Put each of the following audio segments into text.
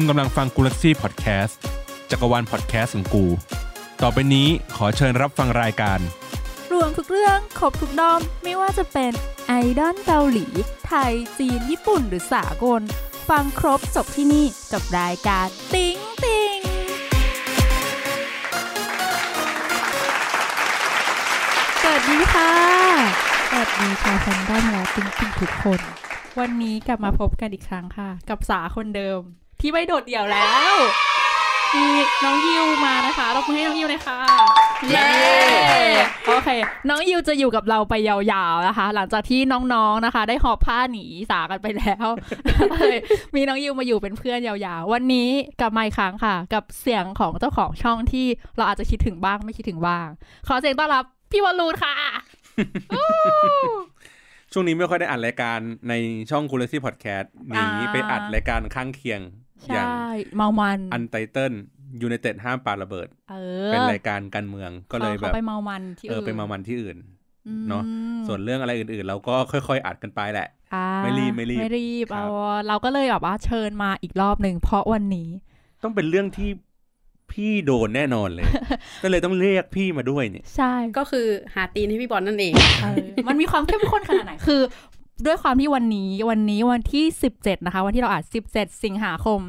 คุณกำลังฟังกูลักซี่พอดแคสต์จักรวาลพอดแคสต์ของกู ต่อไปนี้ขอเชิญรับฟังรายการ รวมทุกเรื่องครบทุกด้อม ไม่ว่าจะเป็นไอดอลเกาหลี ไทย จีน ญี่ปุ่น หรือสากล ฟังครบจบที่นี่กับรายการติ๊งติงสวัสดีค่ะสวัสดีชาวแฟนด้อมและติ๊งติงทุกคน วันนี้กลับมาพบกันอีกครั้งค่ะ กับสาคนเดิม ที่ไม่โดดเดี่ยวแล้ว มีน้องยิวมานะคะเรามือให้น้องยิวเลยค่ะเย้โอเค น้องยิวจะอยู่กับเราไปยาวๆนะคะ หลังจากที่น้องๆนะคะ ได้หอบผ้าหนีสากันไปแล้วเลยมีน้องยิวมาอยู่เป็นเพื่อนยาวๆ วันนี้กลับมาอีกครั้งค่ะ กับเสียงของเจ้าของช่องที่เราอาจจะคิดถึงบ้างไม่คิดถึงบ้าง ขอเสียงต้อนรับพี่วอลลูนค่ะช่วงนี้ไม่ค่อยได้อัดรายการในช่องกูลักซี่พอดแคสต์หนีอ่าไปอัดรายการข้างเคียง ใช่อย่างเมามันอันไตเติลยูไนเต็ดห้ามปาระเบิดเออเป็นรายการการเมืองก็เลยแบขาบไปเมามันที่เอออื่นไปมามันที่อื่นอืมเนอะส่วนเรื่องอะไรอื่นๆ เราก็ค่อยๆอัดกันไปแหละอ่าไม่รีบไม่รีบไม่รีบครัเอาบเราก็เลยแบบว่าเชิญมาอีกรอบหนึ่งเพราะวันนี้ ต้องเป็นเรื่องที่พี่โดนแน่นอนเลย ก็เลยต้องเรียกพี่มาด้วยเนี่ย ใช่ ก็คือหาตีนให้พี่บอลนั่นเองเออมันมีความเข้มข้นขนาดไหน คือ ด้วยความที่วันนี้วันนี้วันที่ 17 นะคะ วันที่เราอัด17 สิงหาคม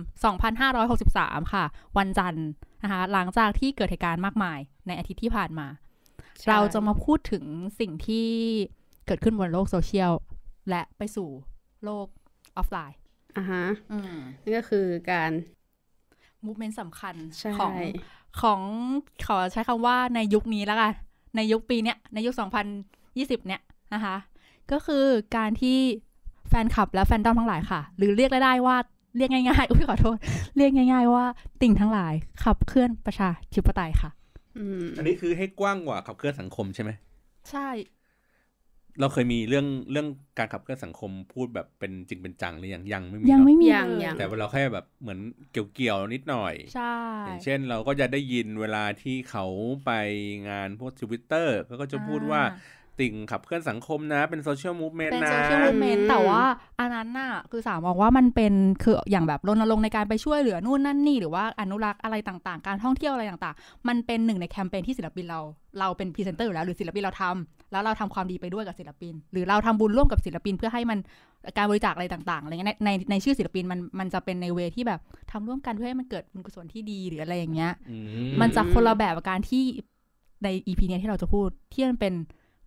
2563 ค่ะ วันจันทร์นะคะ หลังจากที่เกิดเหตุการณ์มากมาย ในอาทิตย์ที่ผ่านมาใช่เราจะมาพูดถึงสิ่งที่เกิดขึ้นบนโลกโซเชียล และไปสู่โลกออฟไลน์อ่าฮะอืมนั่นก็คือการมูฟเมนต์สำคัญใช่ของของขอใช้คำว่าในยุคนี้แล้วกันในยุคปีเนี้ยในยุค 2020 เนี่ยนะคะ ก็คือการที่แฟนคลับและแฟนดอมทั้งหลายค่ะ หรือเรียกได้ว่าเรียกง่ายๆ อุ้ยขอโทษ เรียกง่าย ๆ ว่าติ่งทั้งหลายขับเคลื่อนประชาธิปไตยค่ะอืมอันนี้คือให้กว้างกว่าขับเคลื่อนสังคมใช่ไหมใช่ เราเคยมีเรื่องเรื่องการขับเคลื่อนสังคมพูดแบบเป็นจริงเป็นจังหรือยังยังไม่มียังเนอะไม่มียังเลยยังแต่ว่าเราแค่แบบเหมือนเกี่ยวๆนิดหน่อยใช่อย่างเช่น เราก็จะได้ยินเวลาที่เขาไปงานพวกทวิตเตอร์เขาก็จะพูดว่าอ่ ติ่งขับเคลื่อนสังคมนะ เป็น social movement นะเป็น social movement แต่ว่าอันนั้นน่ะคือสามมองว่ามันเป็นคืออย่างแบบรณรงค์ในการไปช่วยเหลือนู่นนั่นนี่ หรือว่าอนุรักษ์อะไรต่างๆ การท่องเที่ยวอะไรต่างๆ มันเป็นหนึ่งในแคมเปญที่ศิลปินเรา เราเป็นพรีเซนเตอร์อยู่แล้วหรือศิลปินเราทำแล้วเราทำความดีไปด้วยกับศิลปิน หรือเราทำบุญร่วมกับศิลปินเพื่อให้มันการบริจาคอะไรต่างๆอะไรเงี้ยในในในชื่อศิลปินมันมันจะเป็นในเวที่แบบทำร่วมกันเพื่อให้มันเกิดบุญกุศลที่ดีหรืออะไรอย่างเงี้ยอืมันจะคนละแบบกับการที่ในอีพีนี้ยที่เราจะพูดที่มันเป็น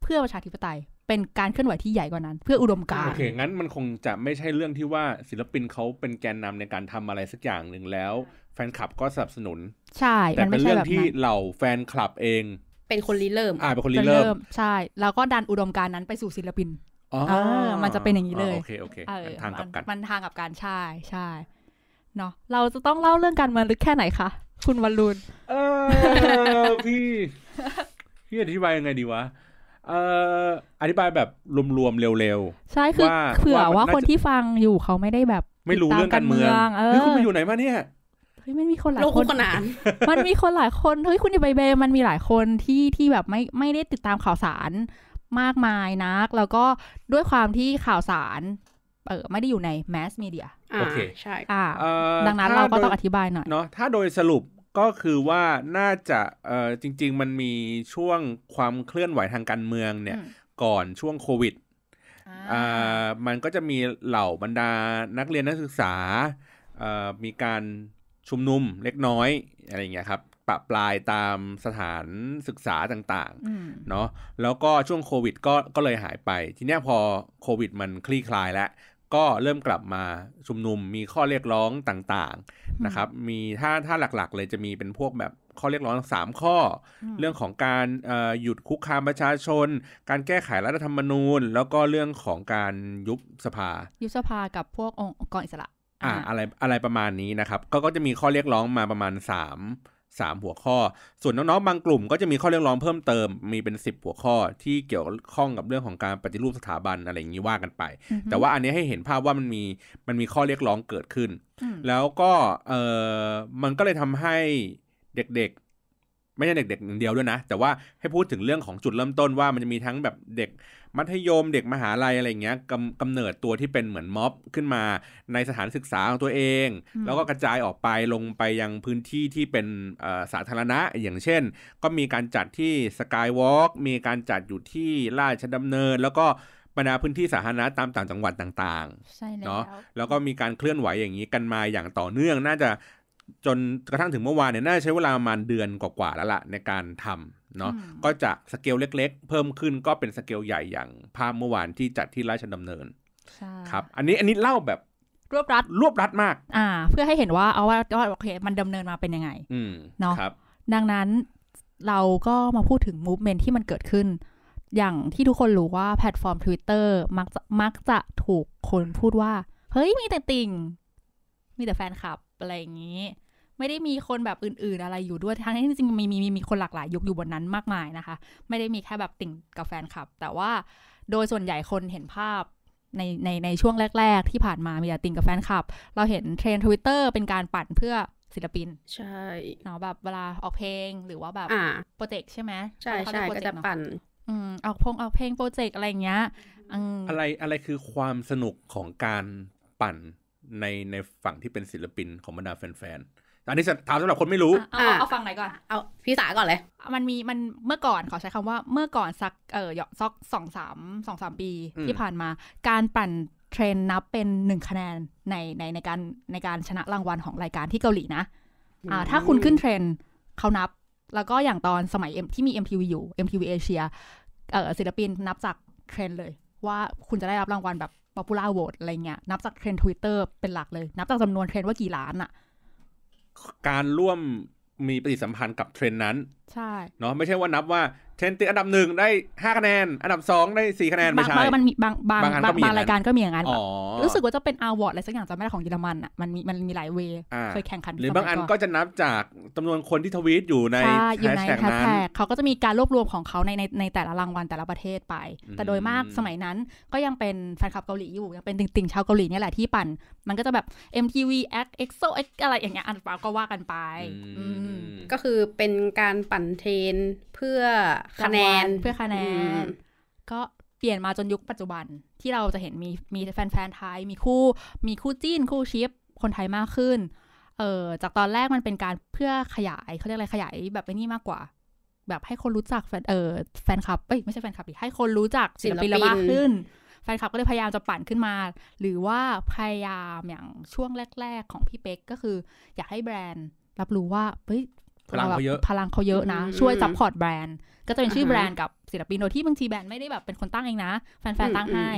เพื่อประชาธิปไตย เป็นการเคลื่อนไหวที่ใหญ่กว่านั้น เพื่ออุดมการโอณ์เค งั้นมันคงจะไม่ใช่เรื่องที่ว่าศิลปินเขาเป็นแกนนำในการทำอะไรสักอย่างหนึ่งแล้ว แฟนคลับก็สนับสนุน ใช่แต่มันเป็ไม่นใช่เรื่อแบงบที่นั้นเหล่าแฟนคลับเอง เป็นคนริเริ่มอ่าเป็นคนริจะเริ่ม ใช่ แล้วก็ดันอุดมการณ์นั้นไปสู่ศิลปินอ๋อเออมันจะเป็นอย่างนี้เลยโอเคโอเคเออทางกลับกันมันมันทางกับการใช่ใช่เนาะเราจะต้องเล่าเรื่องการเมืองลึกแค่ไหนคะคุณวรรุนเออพี่พี่อธิบายยังไงดีวะ เอ่ออธิบายแบบรวมๆเร็วใช่คือว่าเผื่อว่ามันว่าน่าคนจะที่ฟังอยู่เขาไม่ได้แบบๆไม่รู้เรื่องการเมืองเอเฮ้ยอคุณไปอยู่ไหนมาเนี่ยเฮ้ยมันมีคนหลายโลกคคู่นขนานมันมีคนหลายคนเฮ้ยคุณอย่าไปเบลมันมีหลายคนที่ที่แบบไม่ไม่ได้ติดตามข่าวสารมากมายนัก แล้วก็ด้วยความที่ข่าวสารเออไม่ได้อยู่ในแมสมีเดียอ่าโอเคใช่อ่าเอ่อดังนั้นถ้เราก็โดยต้องอธิบายหน่อยเนาะถ้าโดยสรุป ก็คือว่าน่าจะเอ่อจริง ๆ มันมีช่วงความเคลื่อนไหวทางการเมืองเนี่ยอืมก่อนช่วงโควิดอ่าอ่ามันก็จะมีเหล่าบรรดานักเรียนนักศึกษาเอ่อมีการชุมนุมเล็กน้อยอะไรอย่างเงี้ยครับปะปลายตามสถานศึกษาต่างอืมๆเนาะแล้วก็ช่วงโควิดก็ก็เลยหายไป ทีเนี้ยพอโควิดมันคลี่คลายแล้ว ก็เริ่มกลับมาชุมนุมมีข้อเรียกร้องต่างๆนะครับ มีถ้าถ้าหลักๆ เลยจะมีเป็นพวกแบบข้อเรียกร้องสามข้ออมเรื่องของการเอ่อหยุดคุกคามประชาชน การแก้ไขรัฐธรรมนูญ แล้วก็เรื่องของการยุบสภา ยุบสภากับพวกองค์กรอิสระอ่าอะไรอะไรประมาณนี้นะครับ ก็ก็จะมีข้อเรียกร้องมาประมาณ3 3 หัวข้อ ส่วนน้องๆบางกลุ่มก็จะมีข้อเรียกร้องเพิ่มเติมมีเป็น 10 หัวข้อที่เกี่ยวข้องกับเรื่องของการปฏิรูปสถาบันอะไรอย่างนี้ว่ากันไปอือฮึแต่ว่าอันนี้ให้เห็นภาพว่ามันมีมันมีข้อเรียกร้องเกิดขึ้นอืมแล้วก็เออมันก็เลยทำให้เด็กๆ ไม่ใช่เด็กๆอย่างเดียวด้วยนะ แต่ว่าให้พูดถึงเรื่องของจุดเริ่มต้นว่ามันจะมีทั้งแบบเด็กมัธยมเด็กมหาลัยอะไรเงี้ยกำกำเนิดตัวที่เป็นเหมือนม็อบขึ้นมาในสถานศึกษาของตัวเองอืมแล้วก็กระจายออกไปลงไปยังพื้นที่ที่เป็นเอ่อสาธารณะอย่างเช่น ก็มีการจัดที่สกายวอล์กมีการจัดอยู่ที่ราชดำเนิน แล้วก็บรรดาพื้นที่สาธารณะตามต่างจังหวัดต่างๆใช่แล้วเนาะแล้วก็มีการเคลื่อนไหวอย่างนี้กันมาอย่างต่อเนื่องน่าจะ จนกระทั่งถึงเมื่อวานเนี่ยน่าจะใช้เวลาประมาณเดือนกว่าๆแล้วล่ะในการทำเนาะอืมก็จากสเกลเล็ก ๆ เพิ่มขึ้นก็เป็นสเกลใหญ่อย่างภาพเมื่อวานที่จัดที่ราชดำเนินใช่ครับอันนี้อันนี้เล่าแบบรวบรัดรวบรัดมาก อ่า เพื่อให้เห็นว่าเอาว่าว่าโอเคมันดำเนินมาเป็นยังไงอืมเนาะครับดังนั้นเราก็มาพูดถึง movement ที่มันเกิดขึ้น อย่างที่ทุกคนรู้ว่าแพลตฟอร์ม Twitter มักจะมักจะถูกคนพูดว่า เฮ้ยมีแต่ติ่ง มีแต่แฟนคลับ อะไรอย่างนี้ ไม่ได้มีคนแบบอื่นๆอะไรอยู่ด้วยทั้งที่จริงๆมีมีมีมีคนหลากหลายยุคอยู่บนนั้นมากมายนะคะ ไม่ได้มีแค่แบบติ่งกับแฟนคลับ แต่ว่าโดยส่วนใหญ่คนเห็นภาพในในในช่วงแรก ๆ ที่ผ่านมามีแต่ติ่งกับแฟนคลับ เราเห็นเทรนด์ทวิตเตอร์เป็นการปั่นเพื่อศิลปิน ใช่เนาะแบบเวลาออกเพลงหรือว่าแบบอ่าโปรเจกต์ใช่ไหมใช่เขาใช่เรียโปรก็เจจะต์เนอปั่นอืมออกพงออกเพลงโปรเจกต์อะไรอย่างเงี้ยอืมอะไรอะไรคือความสนุกของการปั่น ในในฝั่งที่เป็นศิลปินของบรรดาแฟนๆอันนี้ถามสำหรับคนไม่รู้อะเอาเอาเอาฟังไหนอยก่อนเอาพี่สาก่อนเลย มันมีมันเมื่อก่อนขอใช้คำว่าเมื่อก่อนสักเออซอกสองสามสองสามปีอืมที่ผ่านมา การปั่นเทรนนับเป็นหนึ่งคะแนนในในในการในการชนะรางวัลของรายการที่เกาหลีนะอ่าอืมถ้าคุณขึ้นเทรนเขานับ แล้วก็อย่างตอนสมัย M ที่มี MTV อยู่ MTV Asia เออศิลปินนับจากเทรนเลย ว่าคุณจะได้รับรางวัลแบบ ป๊อปปูล่าโหวตอะไรเงี้ยนับจากเทรนทวิตเตอร์เป็นหลักเลย นับจากจำนวนเทรนว่ากี่ล้านอะการร่วมมีปฏิสัมพันธ์กับเทรนด์นั้น ใช่เนาะไม่ใช่ว่านับว่าเทรนด์ติดอันดับหนึ่งได้ห้าคะแนน อันดับสองได้สี่คะแนนไม่บางใช่บางมันมีบางบางบางอันบาก็งมีบางอย่างนั้นรายการก็มีอย่างนั้นอ๋อรู้สึกว่าจะเป็นอ w วอร์ดอะไรสักอย่างจำไม่ได้ของเยอรมันอะมันมีมันมีหลายเวย์อ่าเคยแข่งขัน หรือบางอันสมัยก็จะนับจากจำนวนคนที่ทวีตอยู่ในใช่อยู่แฮชในแท็กแฮชนั้นแท็กเขาก็จะมีการรวบรวมของเขาในในในแต่ละรางวัลแต่ละประเทศไปอืมแต่โดยมากสมัยนั้นก็ยังเป็นแฟนคลับเกาหลีอยู่ยังเป็นติ่งๆชาวเกาหลีเนี่ยแหละที่ปั่น มันก็จะแบบ MTV X EXO X อะไรอย่างเงี้ยอันก็ว่ากันไปอือืมมก็คือเป็นการปั่นเทรนเพื่อคะแนนรางวัลเพื่อคะแนนอืมก็เปลี่ยนมาจนยุคปัจจุบันที่เราจะเห็นมีมีแฟนๆไทย มีคู่มีคู่จิ้นคู่ชิปคนไทยมากขึ้น เออจากตอนแรกมันเป็นการเพื่อขยายเขาเรียกอะไรขยายแบบไอ้นี่มากกว่า แบบให้คนรู้จักแฟนเออแฟนคลับเอ้ยไม่ใช่แฟนคลับดิให้คนรู้จักศิลปินเรามากขึ้นแฟนคลับก็เลยพยายามจะปั่นขึ้นมา หรือว่าพยายามอย่างช่วงแรก ๆ ของพี่เป๊กก็คือ อยากให้แบรนด์รับรู้ว่าเฮ้ย พลังเขาเยอะพลังเขาเยอะนะอืมช่วย support แบรนด์ ก็จะเป็นชื่ออ่าฮะแบรนด์กับศิลปินโดยที่บางทีแบรนด์ไม่ได้แบบเป็นคนตั้งเองนะ แฟนๆตั้งให้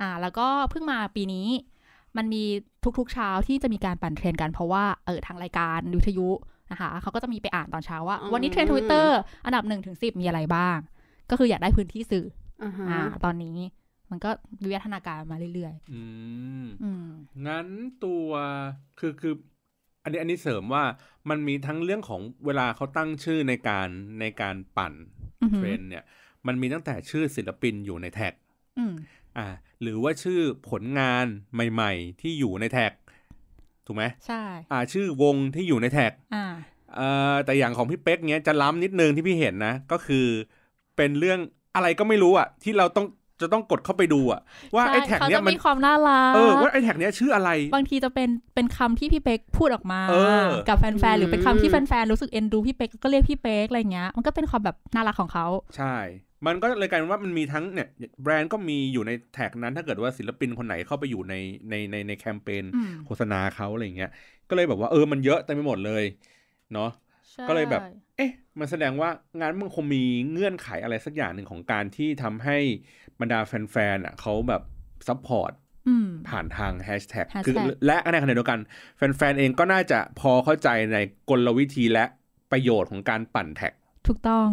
อ่า แล้วก็เพิ่งมาปีนี้ มันมีทุกๆเช้าที่จะมีการปั่นเทรนด์กันเพราะว่าเออทางรายการวิทยุนะคะเขาก็จะมีไปอ่านตอนเช้าว่าอืมวันนี้เทรนด์ทวิตเตอร์อันดับหนึ่งถึงสิบมีอะไรบ้าง ก็คืออยากได้พื้นที่สื่ออ่าฮะอ่าตอนนี้มันก็วิวัฒนาการมาเรื่อยอืมๆอืมงั้นตัวคือคือ อันนี้อันนี้เสริมว่ามันมีทั้งเรื่องของเวลาเขาตั้งชื่อในการในการปั่นอือหืเทรนด์เนี่ย มันมีตั้งแต่ชื่อศิลปินอยู่ในแท็กอืมอ่า หรือว่าชื่อผลงานใหม่ ๆ ที่อยู่ในแท็ก ถูกไหมใช่ อ่า ชื่อวงที่อยู่ในแท็ก อ่าเอ่อแต่อย่างของพี่เป๊กเนี้ยจะล้ำนิดนึงที่พี่เห็นนะ ก็คือเป็นเรื่องอะไรก็ไม่รู้อะ ที่เราต้อง จะต้องกดเข้าไปดูอะว่าใช่ไอ้แท็กเขาเนี้ยจะมันมีความน่ารักเออว่าไอ้แท็กเนี้ยชื่ออะไร บางทีจะเป็นเป็นคำที่พี่เป๊กพูดออกมาเออกับแฟนๆหรือเป็นคำที่อืมแฟนๆรู้สึกเอ็นดูพี่เป๊กก็เรียกพี่เป๊กอะไรเงี้ยมันก็เป็นความแบบน่ารักของเขาใช่ มันก็เลยกลายเป็นว่ามันมีทั้งเนี่ยแบรนด์ก็มีอยู่ในแท็กนั้นถ้าเกิดว่าศิลปินคนไหนเข้าไปอยู่ในในในในแคมเปญอืมโฆษณาเขาอะไรอย่างเงี้ยก็เลยแบบว่าเออมันเยอะเต็มไปหมดเลยเนาะใช่ ก็เลยแบบ เอ๊ะ มันแสดงว่างานมันคงมีเงื่อนไขอะไรสักอย่างหนึ่งของการที่ทำให้บรรดาแฟนๆอะเขาแบบ support อืมผ่านทางแฮชแท็ก Hashtag คือและในขณะเดียวกัน แฟนๆเองก็น่าจะพอเข้าใจในกลวิธีและประโยชน์ของการปั่นแท็ก ถูกต้อง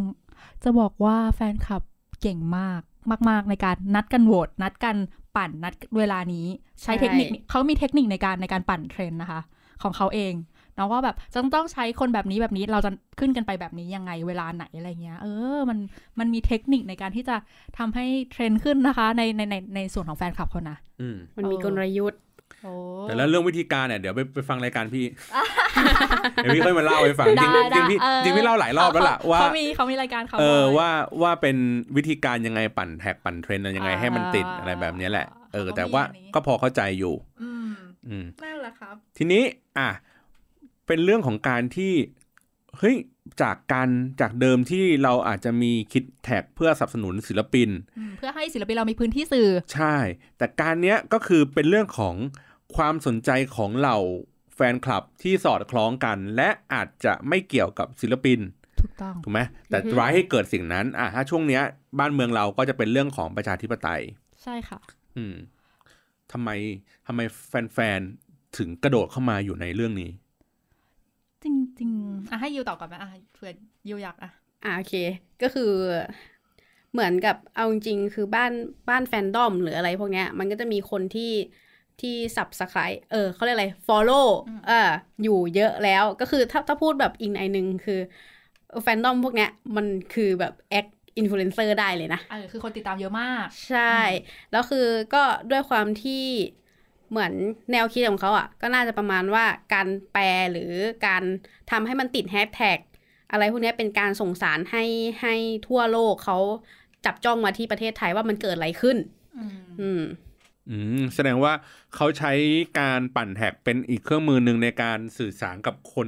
จะบอกว่าแฟนคลับเก่งมากมาก ๆ ในการนัดกันโหวตนัดกันปั่นนัดเวลานี้ ใช้ใช่เทคนิคเขามีเทคนิคในการในการปั่นเทรนด์นะคะ ของเขาเอง เนาะว่าแบบจะต้องใช้คนแบบนี้แบบนี้เราจะขึ้นกันไปแบบนี้ยังไงเวลาไหนอะไรเงี้ย เออมันมันมีเทคนิคในการที่จะทำให้เทรนด์ขึ้นนะคะ ในในในในส่วนของแฟนคลับเขานะอืมมันมีเออกลยุทธ์โอ้แต่แล้วเรื่องวิธีการเนี่ยเดี๋ยวไปไปฟังรายการพี่เดี๋ยวพี่ค่อยมาเล่าให้ฟังจริงได้จริงพี่ได้เออจริงพี่เล่าหลายรอบแล้วล่ะว่าเขามีเขามีรายการเขาเออบ่ยว่าว่าเป็นวิธีการยังไงปั่นแท็กปั่นเทรนด์ยังไงอ่าให้มันติดอะไรแบบเนี้ยแหละ เออเขาก็แต่ว่ามีอันนี้ก็พอเข้าใจอยู่อืมอืมนั่นแหละครับ ทีนี้อะ เป็นเรื่องของการที่เฮ้ยจากการจากเดิมที่เราอาจจะมีคิดแท็กเพื่อสนับสนุนศิลปินอืมเพื่อให้ศิลปินเรามีพื้นที่สื่อ ใช่ แต่การเนี้ยก็คือเป็นเรื่องของความสนใจของเหล่าแฟนคลับที่สอดคล้องกัน และอาจจะไม่เกี่ยวกับศิลปินถูกต้องถูกไหมแต่อือฮึร้ายให้เกิดสิ่งนั้นอะถ้าช่วงเนี้ย บ้านเมืองเราก็จะเป็นเรื่องของประชาธิปไตย ใช่ค่ะ อืมทำไมทำไมแฟนๆถึงกระโดดเข้ามาอยู่ในเรื่องนี้ จริงๆอะให้ยูตอบก่อนไหมอะเผื่อยูอยากอะ อ่าโอเค ก็คือเหมือนกับเอาจริงๆคือบ้านบ้านแฟนดอมหรืออะไรพวกเนี้ย มันก็จะมีคนที่ที่ subscribe เออเขาเรียกอะไร follow อืมเอออยู่เยอะแล้วก็คือถ้าถ้าพูดแบบอีกนัยหนึ่งคือแฟนดอมพวกเนี้ย มันคือแบบแอคอินฟลูเอนเซอร์ได้เลยนะเออคือคนติดตามเยอะมาก ใช่ แล้วคือก็ด้วยความที่ เหมือนแนวคิดของเขาอะ ก็น่าจะประมาณว่าการแปลหรือการทำให้มันติดแฮชแท็กอะไรพวกเนี้ยเป็นการส่งสารให้ให้ทั่วโลกเขาจับจ้องมาที่ประเทศไทยว่ามันเกิดอะไรขึ้น อืมอืมอืมแสดงว่าเขาใช้การปั่นแท็กเป็นอีกเครื่องมือหนึ่งในการสื่อสารกับคน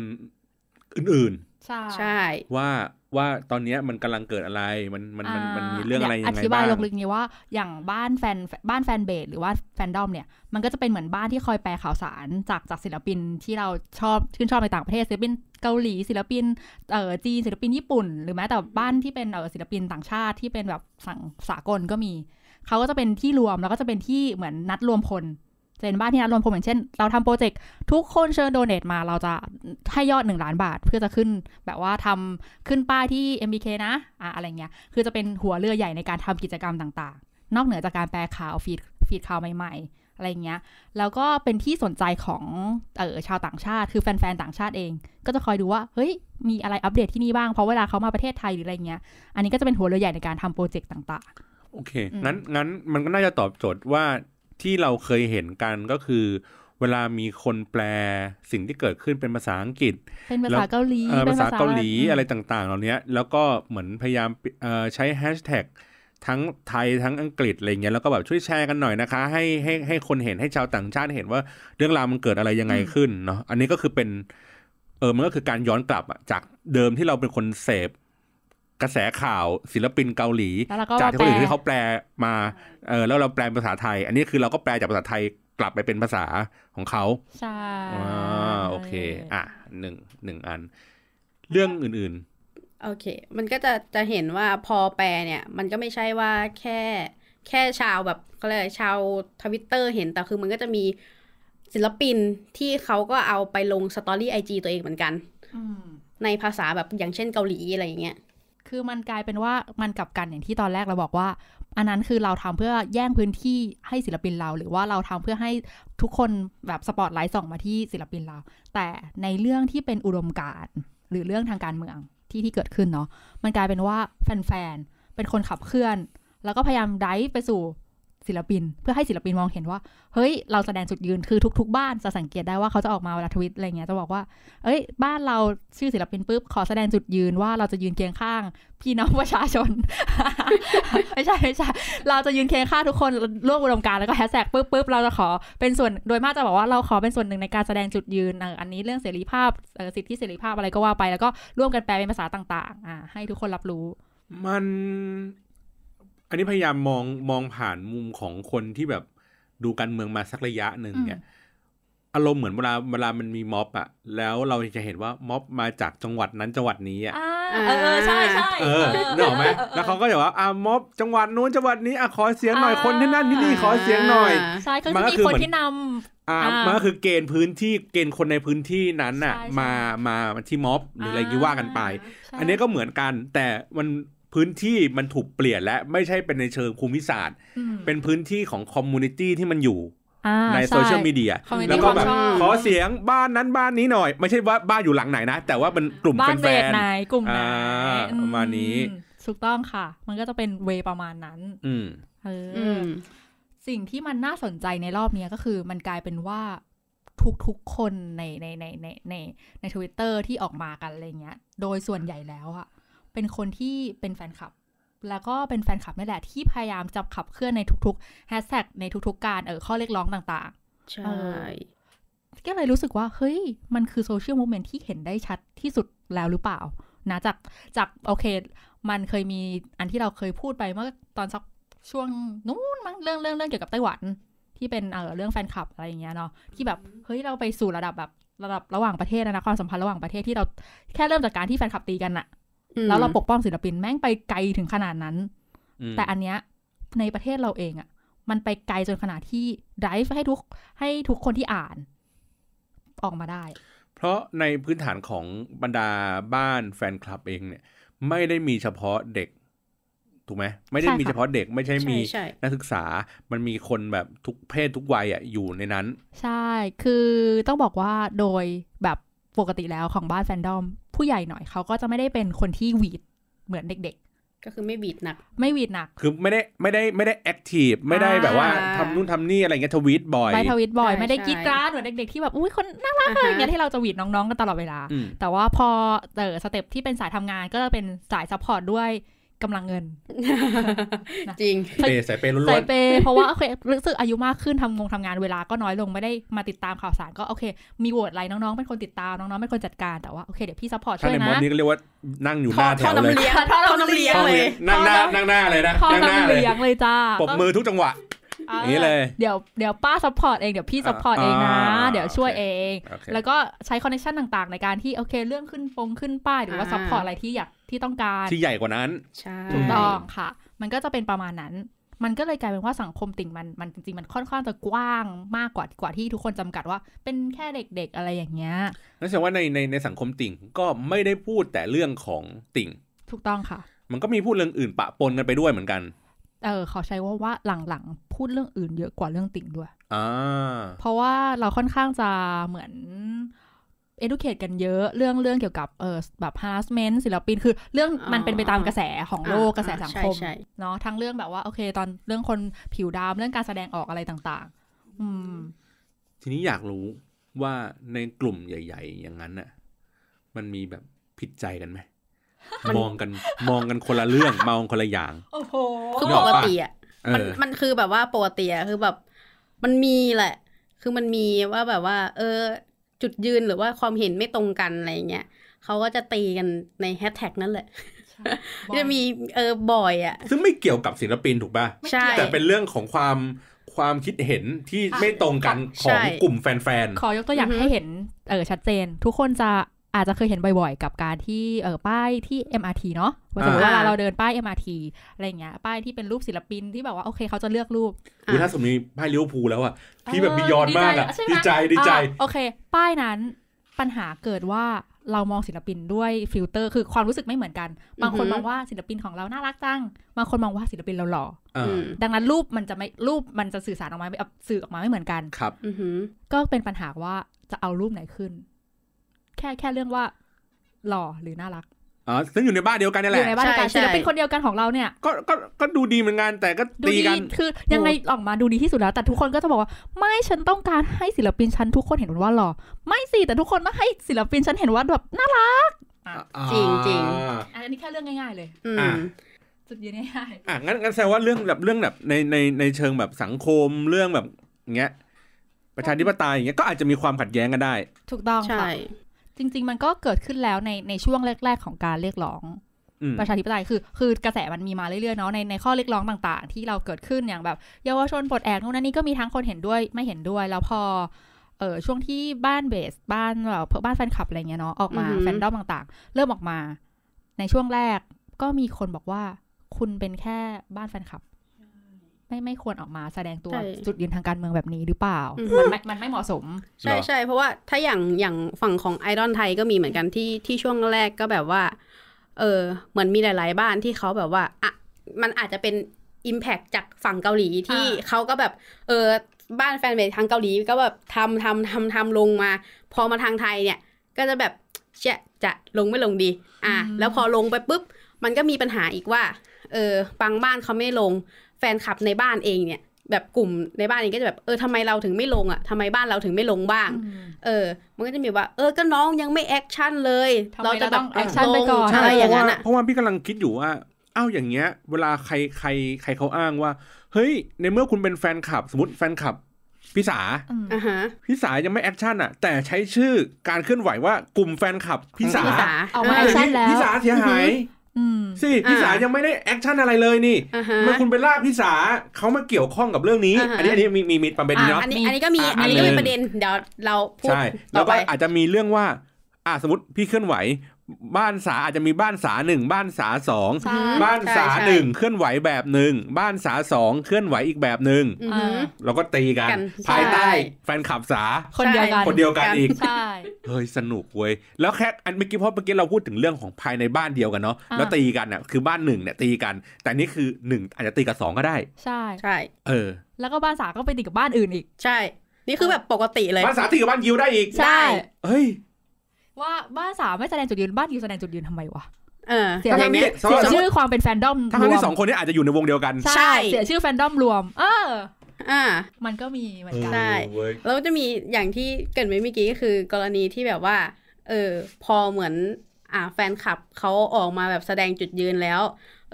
อื่นใช่ใช่ๆว่าว่าตอนเนี้ยมันกำลังเกิดอะไรมันมันมันมันมีเรื่องอะไรยังไงอธิบายบ้างลงลึกนี้ว่าอย่างบ้านแฟนบ้านแฟนเบสหรือว่าแฟนดอมเนี่ยมันก็จะเป็นเหมือนบ้านที่คอยแปลข่าวสารจากจากศิลปินที่เราชอบชื่นชอบในต่างประเทศศิลปินเกาหลีศิลปินเอ่อจีนศิลปินญี่ปุ่น หรือแม้แต่บ้านที่เป็นเอ่อศิลปินต่างชาติที่เป็นแบบสั่งสากลก็มีเขาก็จะเป็นที่รวมแล้วก็จะเป็นที่เหมือนนัดรวมพลจะ เป็นบ้านที่นัดรวมพลอย่างเช่น เราทำโปรเจกต์ทุกคนเชิญโดเนทมาเราจะให้ยอดหนึ่งล้านบาทเพื่อจะขึ้นแบบว่าทำขึ้นป้ายที่ MBK นะอะอะไรเงี้ยคือจะเป็นหัวเรือใหญ่ในการทำกิจกรรมต่างๆ นอกเหนือจากการแปลข่าวฟีดฟีดข่าวใหม่ ๆ อะไรเงี้ยแล้วก็เป็นที่สนใจของเออชาวต่างชาติ คือแฟนๆต่างชาติเอง ก็จะคอยดูว่าเฮ้ยมีอะไรอัปเดตที่นี่บ้างเพราะเวลาเขามาประเทศไทยหรืออะไรเงี้ยอันนี้ก็จะเป็นหัวเรือใหญ่ในการทำโปรเจกต์ต่างๆโอเคงั้นงั้นมันก็น่าจะตอบโจทย์ว่า ที่เราเคยเห็นกันก็คือ เวลามีคนแปลสิ่งที่เกิดขึ้นเป็นภาษาอังกฤษๆเป็นภาษาเกาหลีเอ่อป็ภานษาเกาหลีมอะไรต่างๆ เหล่านี้แล้วก็เหมือนพยายามเอ่อใช้แฮชแท็กทั้งไทยทั้งอังกฤษอะไรเงี้ยแล้วก็แบบช่วยแชร์กันหน่อยนะคะ ให้ให้ให้คนเห็นให้ชาวต่างชาติเห็นว่าเรื่องราวมันเกิดอะไรยังไงขึ้นเนาะอันนี้ก็คือเป็นเออมันก็คือการย้อนกลับอะจากเดิมที่เราเป็นคนเสพ กระแสข่าวศิลปินเกาหลีแล้วเราก็จากที่คนอื่นแปลที่เขาแปลมาเออแล้วเราแปลเป็นภาษาไทย อันนี้คือเราก็แปลจากภาษาไทยกลับไปเป็นภาษาของเขาใช่อ่าโอเค อะหนึ่งหนึ่งอัน เรื่องอื่นโอเค มันก็จะจะเห็นว่าพอแปลเนี่ย มันก็ไม่ใช่ว่าแค่ แค่ชาวแบบเขาเรียกอะไรชาวทวิตเตอร์เห็นแต่คือมันก็จะมีศิลปินที่เขาก็เอาไปลงสตอรี่ไอจตัวเองเหมือนกันอืมในภาษาแบบอย่างเช่นเกาหลีอะไรอย่างเงี้ย คือมันกลายเป็นว่ามันกลับกันอย่างที่ตอนแรกเราบอกว่า อันนั้นคือเราทำเพื่อแย่งพื้นที่ให้ศิลปินเรา หรือว่าเราทำเพื่อให้ทุกคนแบบสปอตไลท์ส่องมาที่ศิลปินเรา แต่ในเรื่องที่เป็นอุดมการณ์หรือเรื่องทางการเมืองที่ที่เกิดขึ้นเนาะมันกลายเป็นว่าแฟนๆเป็นคนขับเคลื่อน แล้วก็พยายามไดฟ์ไปสู่ ศิลปิน เพื่อให้ศิลปินมองเห็นว่า เฮ้ย เราแสดงจุดยืนคือทุก ๆ บ้านจะสังเกตได้ว่าเขาจะออกมาเวลาทวิตอะไรเงี้ยจะบอกว่า เอ้ย บ้านเราชื่อศิลปินปุ๊บขอแสดงจุดยืนว่าเราจะยืนเคียงข้าง พี่น้องประชาชน ไม่ใช่ไม่ใช่เราจะยืนเคียงข้างทุกคนร่วมอุดมการแล้วก็แฮชแท็กปุ๊บปุ๊บเราจะขอเป็นส่วนโดยมากจะบอกว่าเราขอเป็นส่วนหนึ่งในการแสดงจุดยืนอันนี้เรื่องเสรีภาพสิทธิเสรีภาพอะไรก็ว่าไป แล้วก็ร่วมกันแปลเป็นภาษาต่าง ๆ อ่าให้ทุกคนรับรู้มัน อันนี้พยายามมองมองผ่านมุมของคนที่แบบดูการเมืองมาสักระยะหนึ่งเนี่ย อารมณ์เหมือนเวลาเวลามันมีม็อบอะแล้วเราจะเห็นว่าม็อบมาจากจังหวัดนั้นจังหวัดนี้อะอ่าเออเออใช่ใช่เออนึกออกไหมแล้วเขาก็จะว่าอ่าม็อบจังหวัดนู้นจังหวัดนี้อะขอเสียงหน่อยคนที่นั่นที่นี่ขอเสียงหน่อยใช่คือมันจะก็มีคือคนเหมือนที่นำอ่าอ่ามัมันก็คือเกณฑ์พื้นที่เกณฑ์คนในพื้นที่นั้นน่ะใช่ใช่มามาที่ม็อบหรืออะไรที่ว่ากันไปใช่อันนี้ก็เหมือนกัน แต่มัน พื้นที่มันถูกเปลี่ยนและไม่ใช่เป็นในเชิงภูมิศาสตร์อืมเป็นพื้นที่ของ community ที่มันอยู่อ่าใช่ในโซเชียลมีเดีย community แล้วก็แบบความชอบขอเสียงบ้านนั้นบ้านนี้หน่อย ไม่ใช่ว่าบ้านอยู่หลังไหนนะ แต่ว่าเป็นกลุ่มบ้านแฟเวทนไหนกลุ่มไหนอ่าอืประมาณนี้ถูกต้องค่ะ มันก็จะเป็น way ประมาณนั้นๆอืมเออออืมสิ่งที่มันน่าสนใจในรอบเนี้ยก็คือมันกลายเป็นว่าทุกๆคนในในในในในในทวิตเตอร์ที่ออกมากันอะไรเงี้ย โดยส่วนใหญ่แล้วอะ เป็นคนที่เป็นแฟนคลับ แล้วก็เป็นแฟนคลับนี่แหละที่พยายามจับขับเคลื่อนในทุกๆแฮชแท็กในทุกๆการเออข้อเรียกร้องต่างใช่เออๆก็เลยรู้สึกว่า เฮ้ย มันคือ social movement ที่เห็นได้ชัดที่สุดแล้วหรือเปล่า นะจากจากโอเค มันเคยมีอันที่เราเคยพูดไปเมื่อตอนสักช่วงนู้นมั้งเรื่องเรื่องเรื่องเกี่ยวกับไต้หวันที่เป็นเออเรื่องแฟนคลับอะไรอย่างเงี้ยเนาะที่แบบเฮ้ยเราไปสู่ระดับแบบระดับระหว่างประเทศแล้วนะความสัมพันธ์ระหว่างประเทศที่เราแค่เริ่มจากการที่แฟนคลับตีกันอะอืม แล้วเราปกป้องศิลปินแม่งไปไกลถึงขนาดนั้นอืมแต่อันเนี้ยในประเทศเราเองอะมันไปไกลจนขนาดที่ drive ให้ทุกให้ทุกคนที่อ่าน ออกมาได้ เพราะในพื้นฐานของบรรดาบ้านแฟนคลับเองเนี่ย ไม่ได้มีเฉพาะเด็กถูกไหมไม่ได้ใช่ค่ะมีเฉพาะเด็กไม่ใช่มีใช่นักศึกษา มันมีคนแบบทุกเพศทุกวัยอะอยู่ในนั้น ใช่ คือต้องบอกว่าโดยแบบ ปกติแล้วของบ้านแฟนดอม ผู้ใหญ่หน่อยเขาก็จะไม่ได้เป็นคนที่หวีดเหมือนเด็กก็คือไม่หวีดหนักๆไม่หวีดหนัก คือไม่ได้ไม่ได้ไม่ได้ active ไม่ได้แบบว่าอ่าทำนู่นทำนี่อะไรเงี้ยทวีตบ่อยไปทวิตบ่อยใช่ไม่ได้ใช่กรีดกราดเหมือนเด็กๆที่แบบอุ้ยคนน่ารักอะไรอย่างเงี้ยที่เราจะหวีดน้องๆกันตลอดเวลาอืมแต่ว่าพอเออ step ที่เป็นสายทำงานก็จะเป็นสาย support ด้วย กำลังเงิน จริงเปย์ใส่เปย์ล้ใส่วนเปย์เพราะว่าโอเครู้สึกอายุมากขึ้นทำงงทำงานเวลาก็น้อยลงไม่ได้มาติดตามข่าวสารก็โอเค มีโหวตอะไรน้องๆเป็นคนติดตามน้องๆเป็นคนจัดการแต่ว่าโอเคเดี๋ยวพี่ซัพพอร์ตๆถ้าช่วยในมดนะนี้ก็เรียกว่านั่งอยู่หน้าแถท่อวเลยน้ำเลี้ยงท่อท่อน้ำน้ำเลี้เลี้ยยงงเลยนั่งหน้านั่งหน้าเลยนะพ่อนั่งหน้าน้ำเลยเลี้ยงเลยจ้าปรบมือทุกจังหวะอย่างนี้เลยเดี๋ยวเดี๋ยวป้าซัพพอร์ตเองเดี๋ยวพี่ซัพพอร์ตเองนะอ่าเดี๋ยวช่วยเองโอเคแล้วก็ใช้คอนเนคชันต่างๆ ในการที่โอเคเรื่องขึ้นปงขึ้นป้ายหรือว่าอ่าซัพพอร์ตอะไรที่อยาก ที่ต้องการที่ใหญ่กว่านั้นใช่ถูกต้องค่ะ มันก็จะเป็นประมาณนั้น มันก็เลยกลายเป็นว่าสังคมติ่งมันมันจริงๆมันค่อนข้างจะกว้างมากกว่ากว่าที่ทุกคนจำกัดว่า เป็นแค่เด็กๆอะไรอย่างเงี้ยนั่นแสดงว่าในในในสังคมติ่งก็ไม่ได้พูดแต่เรื่องของติ่ง ถูกต้องค่ะ มันก็มีพูดเรื่องอื่นปะปนกันไปด้วยเหมือนกันเออขอใช้ว่าว่าหลังๆ พูดเรื่องอื่นเยอะกว่าเรื่องติ่งด้วย อ่า เพราะว่าเราค่อนข้างจะเหมือน educate กันเยอะเรื่องเรื่องเกี่ยวกับเออแบบ harassment ศิลปินคือเรื่องมันเป็นไปตามกระแสของโลกกระแสสังคมใช่เนาะทั้งเรื่องแบบว่าโอเค ตอนเรื่องคนผิวดำเรื่องการแสดงออกอะไรต่างๆ อืม ทีนี้อยากรู้ว่าในกลุ่มใหญ่ ๆ อย่างนั้นน่ะ มันมีแบบผิดใจกันไหมมองกันมองกันคนละเรื่องมองคนละอย่างโอ้โหคือนึกปออกกปะติอะเอมันอมันคือแบบว่าปกติอะคือแบบ มันมีแหละ คือมันมีว่าแบบว่า เออ จุดยืนหรือว่าความเห็นไม่ตรงกันอะไรเงี้ยเขาก็จะตีกันในแฮชแท็กนั่นแหละจะมีเออบ่อยอะ ซึ่งไม่เกี่ยวกับศิลปินถูกป่ะใช่แต่เป็นเรื่องของความความคิดเห็นที่ไม่ตรงกันขใช่องกลุ่มแฟนขอยกตัวอย่างอือฮึให้เห็นเออชัดเจน ทุกคนจะ อาจจะเคยเห็นบ่อยๆ กับการที่เออป้ายที่ MRT เนาะว่าสมมติว่าอ่าเราเดินป้าย MRT อะไรอย่างเงี้ย ป้ายที่เป็นรูปศิลปินที่แบบว่าโอเคเขาจะเลือกรูปๆคือถ้าสมมติมีไพ่ลิเวอร์พูลแล้วอะพี่แบบเออบียอนมากอะดีใจใช่ไหมดีใจดีใจอะโอเค ป้ายนั้นปัญหาเกิดว่าเรามองศิลปินด้วยฟิลเตอร์ คือความรู้สึกไม่เหมือนกัน บางคนอือฮึมองว่าศิลปินของเราน่ารักจัง บางคนมองว่าศิลปินเราหล่ออ่าอืมดังนั้นรูปมันจะไม่รูปมันจะสื่อสารออกมาไม่สื่อออกมาไม่เหมือนกันครับอือหือก็เป็นปัญหาว่าจะเอารูปไหนขึ้น แค่แค่เรื่องว่าหล่อหรือน่ารักอ๋อซึ่งอยู่ในบ้านเดียวกันนี่อแหละยู่ในบ้านเดียวกันใช่ศิลปินใช่คนเดียวกันของเราเนี่ยก็ก็ก็ดูดีเหมือนกันแต่ก็ดูตีดีกันคือยังไงออกมาดูดีที่สุดแล้ว แต่ทุกคนก็จะบอกว่า ไม่ฉันต้องการให้ศิลปินฉันทุกคนเห็นว่าหล่อไม่สิแต่ทุกคนต้องให้ศิลปินฉันเห็นว่าแบบน่ารักจริงจริงอ่าอันนี้แค่เรื่องง่ายๆเลย อือะมจุดยืนง่ายอะงั้นงั้นแสดงว่าเรื่องแบบเรื่องแบบในในในเชิงแบบสังคมเรื่องแบบอย่างเงี้ยประชาธิปไตยอย่างเงี้ยก็อาจจะมีความขัดแย้งกันได้ๆถูกต้องใช่ค่ะ จริง ๆ มันก็เกิดขึ้นแล้วในในช่วงแรก ๆ ของการเรียกร้องอืมประชาธิปไตยคือ คือกระแสมันมีมาเรื่อยๆเนาะในในข้อเรียกร้องต่างๆ ที่เราเกิดขึ้นอย่างแบบ เยาวชนปลดแอกนู่นนั่นนี่ก็มีทั้งคนเห็นด้วยไม่เห็นด้วยแล้วพอเออช่วงที่บ้านเบสบ้านแบบบ้านแฟนคลับอะไรเงี้ยเนาะออกมาอือหือแฟนดอมต่างๆ เริ่มออกมา ในช่วงแรกก็มีคนบอกว่า คุณเป็นแค่บ้านแฟนคลับ ไม่ไม่ควรออกมาแสดงตัวใช่จุดยืนทางการเมืองแบบนี้หรือเปล่าอือหือมันไม่มันไม่เหมาะสม ใช่ใช่เพราะว่าถ้าอย่างอย่างฝั่งของไอดอลไทยก็มีเหมือนกันที่ที่ช่วงแรกก็แบบว่า เออเหมือนมีหลาย ๆ บ้านที่เขาแบบว่าอะมันอาจจะเป็น Impact จากฝั่งเกาหลีที่อ่าเขาก็แบบ เออบ้านแฟนเบสทางเกาหลีก็แบบทำทำทำทำลงมา พอมาทางไทยเนี่ย ก็จะแบบเชะจะลงไม่ลงดี อะแล้วพอลงไปปุ๊บ มันก็มีปัญหาอีกว่า เออบางบ้านเขาไม่ลงแฟนคลับในบ้านเองเนี่ย แบบกลุ่มในบ้านนี้ก็จะแบบเออทำไมเราถึงไม่ลงอะทำไมบ้านเราถึงไม่ลงบ้างอืมเออ มันก็จะมีว่า เออก็น้องยังไม่ action เลยทำไมเราต้อง action ลไปก่อนอะไรอย่างนั้นเพอะราะว่าเพราะว่าพี่กำลังคิดอยู่ว่าอ้าวอย่างเงี้ย เวลาใครใครใครเขาอ้างว่า เฮ้ย ในเมื่อคุณเป็นแฟนคลับ สมมติแฟนคลับพี่สาอืมอ่าฮะพี่สายังไม่ action อะ แต่ใช้ชื่อการเคลื่อนไหวว่ากลุ่มแฟนคลับพี่สาพี่สาเอามาเอแออคชั่นแล้วพี่สาเสียหายอืม สิพี่สาอ่ายัยังไม่ได้ action อะไรเลยนี่อ่าฮะเมื่อคุณไปลากพี่สาเขามาเกี่ยวข้องกับเรื่องนี้อ่าฮะอันนี้อันนี้มีมีมีประเด็นอะเนาะอันนี้มีอันนี้ก็มีอะอันนี้ก็อันหนึ่มีงประเด็นเดี๋ยวเราพูดใช่ต่แล้อวไปก็อาจจะมีเรื่องว่าอ่าสมมติพี่เคลื่อนไหว บ้านสาอาจจะมีบ้านสาหนึ่งบ้านสาสองใช่บ้านสาใช่หนึ่งเคลื่อนไหวแบบหนึ่งบ้านสาสองเคลื่อนไหวอีกแบบหนึ่งอือฮึอ่าเราก็ตีกันกันภายใต้ใช่แฟนคลับสาคนเดียวกันคนเดียวกันอีกใช่เฮ้ยสนุกเว้ยแล้วแค่อันเมื่อกี้เพราะเมื่อกี้เราพูดถึงเรื่องของภายในบ้านเดียวกันเนาะอ่าแล้วตีกันอะคือบ้านหนึ่งเนี่ยตีกัน แต่นี่คือหนึ่งอาจจะตีกับสองก็ได้ ใช่ใช่เออ แล้วก็บ้านสาก็ไปติดกับบ้านอื่นอีก ใช่ นี่คือแบบปกติเลยบ้านสาตีกับบ้านยิวได้อีกใช่เฮ้ย ว่าบ้านสาไม่แสดงจุดยืนบ้านยูแสดงจุดยืนทำไมวะเออเสียทั้งๆที่เสียชื่อความเป็นแฟนดอมทั้งรวที่มสองคนนี้อาจจะอยู่ในวงเดียวกันใช่ใช่เสียชื่อแฟนดอมรวม เอออ่า มันก็มีเหมือนกันใช่เว้ยแล้วจะมีอย่างที่เกริดไว้เมื่อกี้ก็คือ กรณีที่แบบว่า เออ พอเหมือน อ่า แฟนคลับเขาออกมาแบบแสดงจุดยืนแล้ว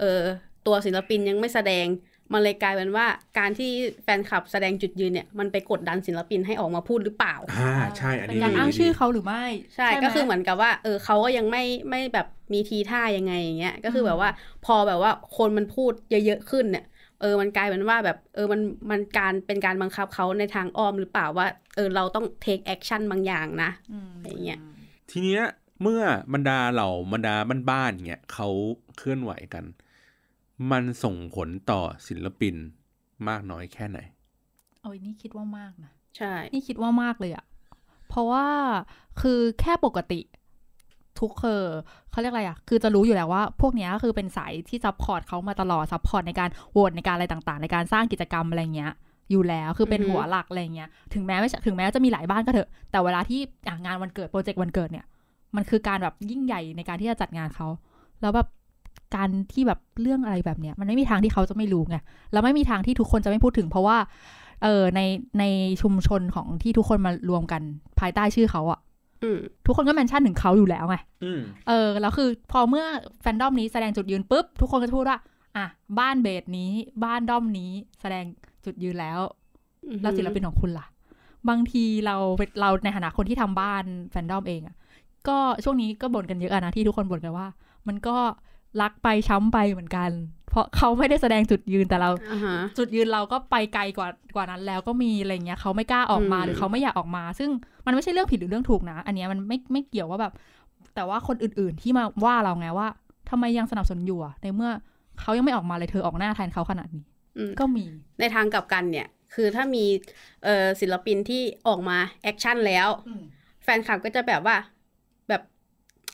เออ ตัวศิลปินยังไม่แสดง มันเลยกลายเป็นว่าการที่แฟนคลับแสดงจุดยืนเนี่ยมันไปกดดันศิลปินให้ออกมาพูดหรือเปล่าอ่าใช่อันเป็นนี้การดีอ้างดีชื่อเขาหรือไม่ ใช่ไก็คือเหมือนกับว่าเออเขาก็ยังไม่ไม่แบบมีทีท่ายังไงอย่างเงี้ยก็คือแบบว่าพอแบบว่าคนมันพูดเยอะๆขึ้นเนี่ยเออ มันกลายเป็นว่าแบบ เออ มัน มันการเป็นการบังคับเขาในทางอ้อมหรือเปล่าว่า เออ เราต้อง take action บางอย่างนะอืมอย่างเงี้ย ทีเนี้ย เมื่อบรรดาเหล่าบรรดาบ้านๆเนี่ยเขาเคลื่อนไหวกัน มันส่งผลต่อศิลปินมากน้อยแค่ไหนโอ้ยนี่คิดว่ามากนะใช่ นี่คิดว่ามากเลยอะเพราะว่าคือแค่ปกติ ทุกเคอเขาเรียกอะไรอะคือจะรู้อยู่แล้วว่า พวกเนี้ยคือเป็นสายที่ support เขามาตลอด support ในการโหวตในการอะไรต่างๆ ในการสร้างกิจกรรมอะไรเงี้ยอยู่แล้วคือเป็นหัวหลักอะไรเงี้ยถึงแม้ไม่ใช่ถึงแม้จะมีหลายบ้านก็เถอะ แต่เวลาที่อะงานวันเกิดโปรเจกต์วันเกิดเนี่ย มันคือการแบบยิ่งใหญ่ในการที่จะจัดงานเขาแล้วแบบ การที่แบบเรื่องอะไรแบบเนี้ยมันไม่มีทางที่เขาจะไม่รู้ไงแล้วไม่มีทางที่ทุกคนจะไม่พูดถึง เพราะว่า เออในในชุมชนของที่ทุกคนมารวมกันภายใต้ชื่อเขาอะอืมทุกคนก็แมนชั่นถึงเขาอยู่แล้วไงอืมเออแล้วคือพอเมื่อแฟนดอมนี้แสดงจุดยืนปุ๊บ ทุกคนก็จะพูดว่า อะ บ้านเบสนี้บ้านด้อมนี้แสดงจุดยืนแล้ว แล้วศิลปินของคุณล่ะ บางทีเราเราในฐานะคนที่ทำบ้านแฟนดอมเองอะก็ช่วงนี้ก็บ่นกันเยอะอะนะที่ทุกคนบ่นกันว่า มันก็ รักไปช้ำไปเหมือนกัน เพราะเขาไม่ได้แสดงจุดยืนแต่เราอ่าฮะจุดยืนเราก็ไปไกลกว่ากว่านั้นแล้วก็มีอะไรเงี้ยเขาไม่กล้าออกมาอืมหรือเขาไม่อยากออกมา ซึ่งมันไม่ใช่เรื่องผิดหรือเรื่องถูกนะ อันเนี้ยมันไม่ไม่เกี่ยวว่าแบบ แต่ว่าคนอื่นๆที่มาว่าเราไงว่าทำไมยังสนับสนุนอยู่อะในเมื่อเขายังไม่ออกมาเลยเธอออกหน้าแทนเขาขนาดนี้อืมก็มีในทางกลับกันเนี่ย คือถ้ามีเอ่อศิลปินที่ออกมา action แล้วแฟนคลับก็จะแบบว่าแบบ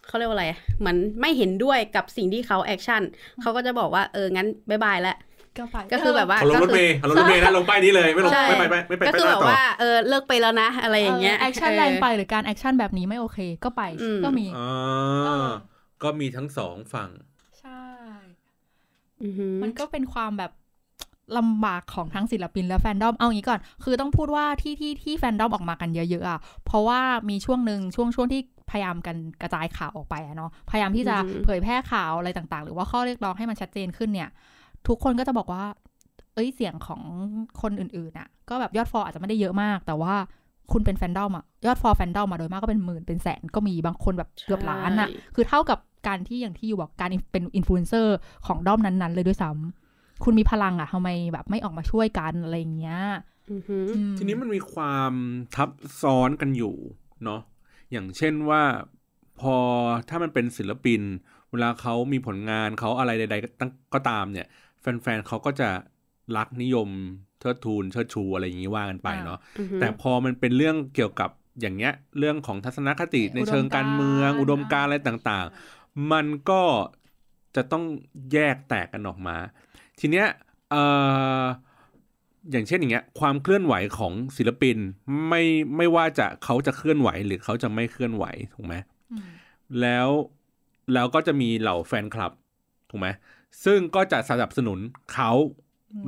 เขาเรียกว่าอะไรอะเหมือนไม่เห็นด้วยกับสิ่งที่เขา action เขาก็จะบอกว่าเอองั้น bye bye แล้วก็ไปก็คือแบบว่าเขาลงรถเมย์เขาลงรถเมย์นะลงป้ายนี้เลยไม่ลงใช่ไม่ไปไม่ไม่ไปก็ไปคือหแบน้าบต่อว่าเออเลิกไปแล้วนะอะไรอย่างเงี้ย action แรงไปหรือการ action แบบนี้ไม่โอเคก็ไปอืมก็มีอ๋อเออก็มีทั้งสองฝั่ง ใช่อือหือมันก็เป็นความแบบ ลำบากของทั้งศิลปินและแฟนดอม เอางี้ก่อน คือต้องพูดว่าที่ที่ที่แฟนดอมออกมากันเยอะๆอะ เพราะว่ามีช่วงหนึ่งช่วงช่วงที่พยายามกันกระจายข่าวออกไปอะเนาะ พยายามที่จะอือหือเผยแพร่ข่าวอะไรต่างๆ หรือว่าข้อเรียกร้องให้มันชัดเจนขึ้นเนี่ย ทุกคนก็จะบอกว่า เอ้ยเสียงของคนอื่นๆอะ ก็แบบยอดฟอลอาจจะไม่ได้เยอะมาก แต่ว่าคุณเป็นแฟนดอมอะ ยอด follow fandom มาโดยมากก็เป็นหมื่นเป็นแสนก็มีบางคนแบบเกือบล้านอะใช่คือเท่ากับการที่อย่างที่อยู่บอกการเป็นอินฟลูเอนเซอร์ของด้อมนั้นๆ เลยด้วยซ้ำ คุณมีพลังอะทำไมแบบไม่ออกมาช่วยกันอะไรอย่างเงี้ยอือหืออืมทีนี้มันมีความทับซ้อนกันอยู่เนาะอย่างเช่นว่าพอถ้ามันเป็นศิลปิน เวลาเขามีผลงานเขาอะไรใด ๆ ก็ตั้งก็ตามเนี่ย แฟนๆเขาก็จะรักนิยมเทิดทูนเชิดชูอะไรอย่างนี้ว่ากันไปเนาะอือหือแต่พอมันเป็นเรื่องเกี่ยวกับอย่างเงี้ย เรื่องของทัศนคติในเชิงการเมือง อุดมการณ์อะไรต่างๆ มันก็จะต้องแยกแตกกันออกมา ทีเนี้ยเอ่ออย่างเช่นอย่างเงี้ยความเคลื่อนไหวของศิลปินไม่ไม่ว่าจะเขาจะเคลื่อนไหวหรือเขาจะไม่เคลื่อนไหวถูกไหมอืมแล้วแล้วก็จะมีเหล่าแฟนคลับถูกไหมซึ่งก็จะสนับสนุนเขา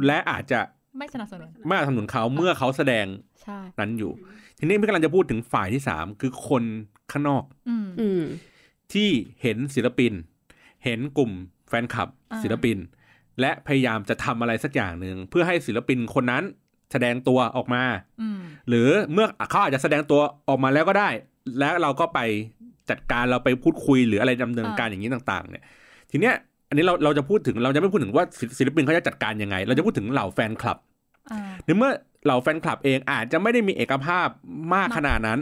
และอาจจะไม่สนับสนุนไม่สนับสนุนเขาเมื่อเขาแสดงใช่นั้นอยู่ ทีนี้พี่กำลังจะพูดถึงฝ่ายที่สามคือคนข้างนอกอืมอืมที่เห็นศิลปิน เห็นกลุ่มแฟนคลับอ่าศิลปิน และพยายามจะทำอะไรสักอย่างหนึ่งเพื่อให้ศิลปินคนนั้นแสดงตัวออกมาอืมหรือเมื่อเขาอาจจะแสดงตัวออกมาแล้วก็ได้ แล้วเราก็ไปจัดการเราไปพูดคุยหรืออะไรดำเนินการอย่างนี้ต่าง ๆ เนี่ย ทีเนี้ย อันนี้เราเราจะพูดถึงเราจะไม่พูดถึงว่าศิศิลปินเขาจะจัดการยังไง เราจะพูดถึงเหล่าแฟนคลับอ่าในเมื่อเหล่าแฟนคลับเองอาจจะไม่ได้มีเอกภาพมากขนาดนั้น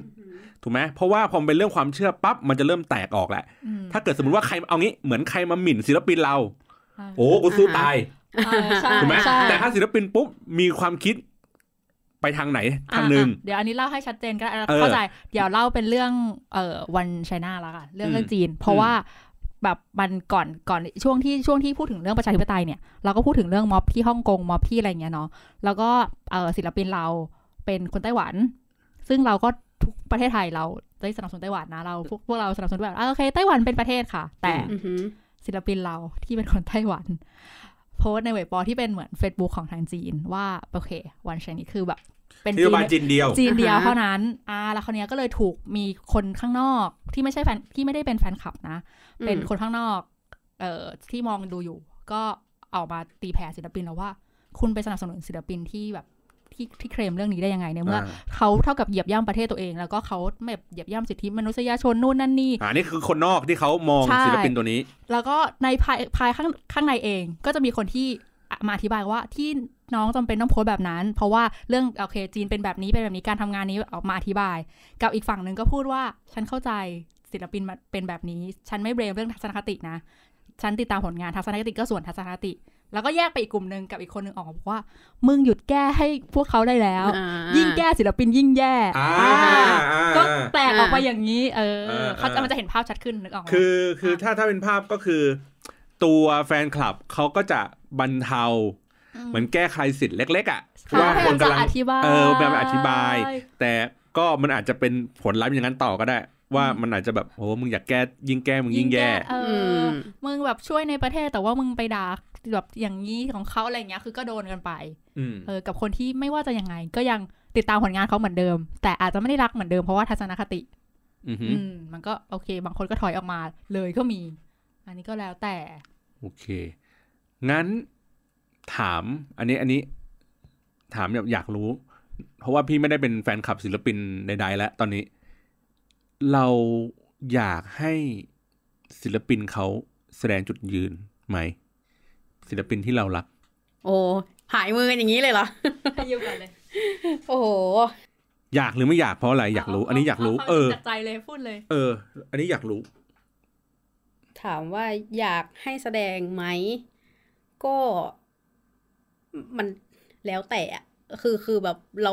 ถูกไหมเพราะว่าพอมันเป็นเรื่องความเชื่อปั๊บมันจะเริ่มแตกออกแหละอืมถ้าเกิดสมมติว่าใครเอางี้เหมือนใครมาหมิ่นศิลปินเราา โอ้กูสู้ตายอ่าใช่ถูกไหมใช่แต่ถ้าศิลปินปุ๊บมีความคิดไปทางไหนทางหนึ่งอะเดี๋ยวอันนี้เล่าให้ชัดเจนก็เออเข้าใจ เดี๋ยวเล่าเป็นเรื่องเอ่อวันไชน่าแล้วกันเรื่องอืมเรื่องจีน เพราะว่าแบบมันก่อนก่อนช่วงที่ช่วงที่พูดถึงเรื่องประชาธิปไตยเนี่ยเราก็พูดถึงเรื่องม็อบที่ฮ่องกงม็อบที่อะไรเงี้ยเนาะแล้วก็เออศิลปินเราเป็นคนไต้หวัน ซึ่งเราก็ทุกประเทศไทยเราได้สนับสนุนไต้หวันนะเราพวกพวกเราสนับสนุนไต้หวันอะโอเคไต้หวันเป็นประเทศค่ะ แต่อือหือ ศิลปินเราที่เป็นคนไต้หวัน โพสต์ในเว็บปอที่เป็นเหมือน Facebook ของทางจีนว่า โอเค วันชนี้คือแบบ เป็นนโยบายจีนเดียว จีนเดียวอ่าฮะเท่านั้นอ่าแล้วคราวเนี้ยก็เลยถูกมีคนข้างนอกที่ไม่ใช่แฟนที่ไม่ได้เป็นแฟนคลับนะ เป็นคนข้างนอก เอ่อที่มองดูอยู่ ก็ออกมาตีแผ่ศิลปินแล้วว่า คุณไปสนับสนุนศิลปินที่แบบ ที่ที่เคลมเรื่องนี้ได้ยังไงในเมื่ออ่าเขาเท่ากับเหยียบย่ำประเทศตัวเอง แล้วก็เขาแบบเหยียบย่ำสิทธิมนุษยชนนู่นนั่นนี่อ่านี่คือคนนอกที่เขามองใช่ศิลปินตัวนี้ แล้วก็ในภายภายข้างข้างในเอง ก็จะมีคนที่อะมาอธิบายว่าที่น้องจำเป็นต้องโพสต์แบบนั้น เพราะว่าเรื่องโอเคจีนเป็นแบบนี้เป็นแบบนี้การทำงานนี้ออกมาอธิบาย กับอีกฝั่งหนึ่งก็พูดว่าฉันเข้าใจศิลปินมาเป็นแบบนี้ ฉันไม่เบรมเรื่องทัศนคตินะ ฉันติดตามผลงานทัศนคติก็ส่วนทัศนคติ แล้วก็แยกไปอีกกลุ่มหนึ่งกับอีกคนหนึ่งออกมาบอกว่า มึงหยุดแก้ให้พวกเขาได้แล้วอ่ายิ่งแก้ศิลปินยิ่งแย่อ่าอ่าอ่าก็แตกออกไปอย่างนี้ เออเออเขาจะเออมันจะเห็นภาพชัดขึ้นนึกออกไหมคือ คือถ้าถ้าเป็นภาพก็คือ ตัวแฟนคลับเขาก็จะบรรเทาเหมือนแก้ไขสิทธิ์เล็ก ๆ อะเขาว่าพยาคยามนจะกำลังอธิบายเออพยายามอธิบาย แต่ก็มันอาจจะเป็นผลลัพธ์อย่างนั้นต่อก็ได้ว่ามันอาจจะแบบโอ้มึงอยากแก้ยิ่งแก้มึงยิ่งแย่เออือมมึงแบบช่วยในประเทศแต่ว่ามึงไปด่า แบบอย่างนี้ของเขาอะไรเงี้ยคือก็โดนกันไปอืมเออกับคนที่ไม่ว่าจะยังไง ก็ยังติดตามผลงานเขาเหมือนเดิม แต่อาจจะไม่ได้รักเหมือนเดิมเพราะว่าทัศนคติอือหืออืมมันก็โอเค บางคนก็ถอยออกมาเลยก็มี อันนี้ก็แล้วแต่ โอเค งั้นถาม อันนี้อันนี้ ถามแบบอยากรู้ เพราะว่าพี่ไม่ได้เป็นแฟนคลับศิลปินใดๆแล้วตอนนี้ เราอยากให้ศิลปินเขาแสดงจุดยืนไหม ศิลปินที่เรารัก โอ้หายมือกันอย่างนี้เลยเหรอให้ยืมกันเลยโอ้โหอยากหรือไม่อยากเพราะอะไรอยากรู้ อันนี้อยากรู้ เออจากใจเลยพูดเลย เออ อันนี้อยากรู้ ถามว่าอยากให้แสดงไหมก็ มันแล้วแต่อะคือคือแบบเรา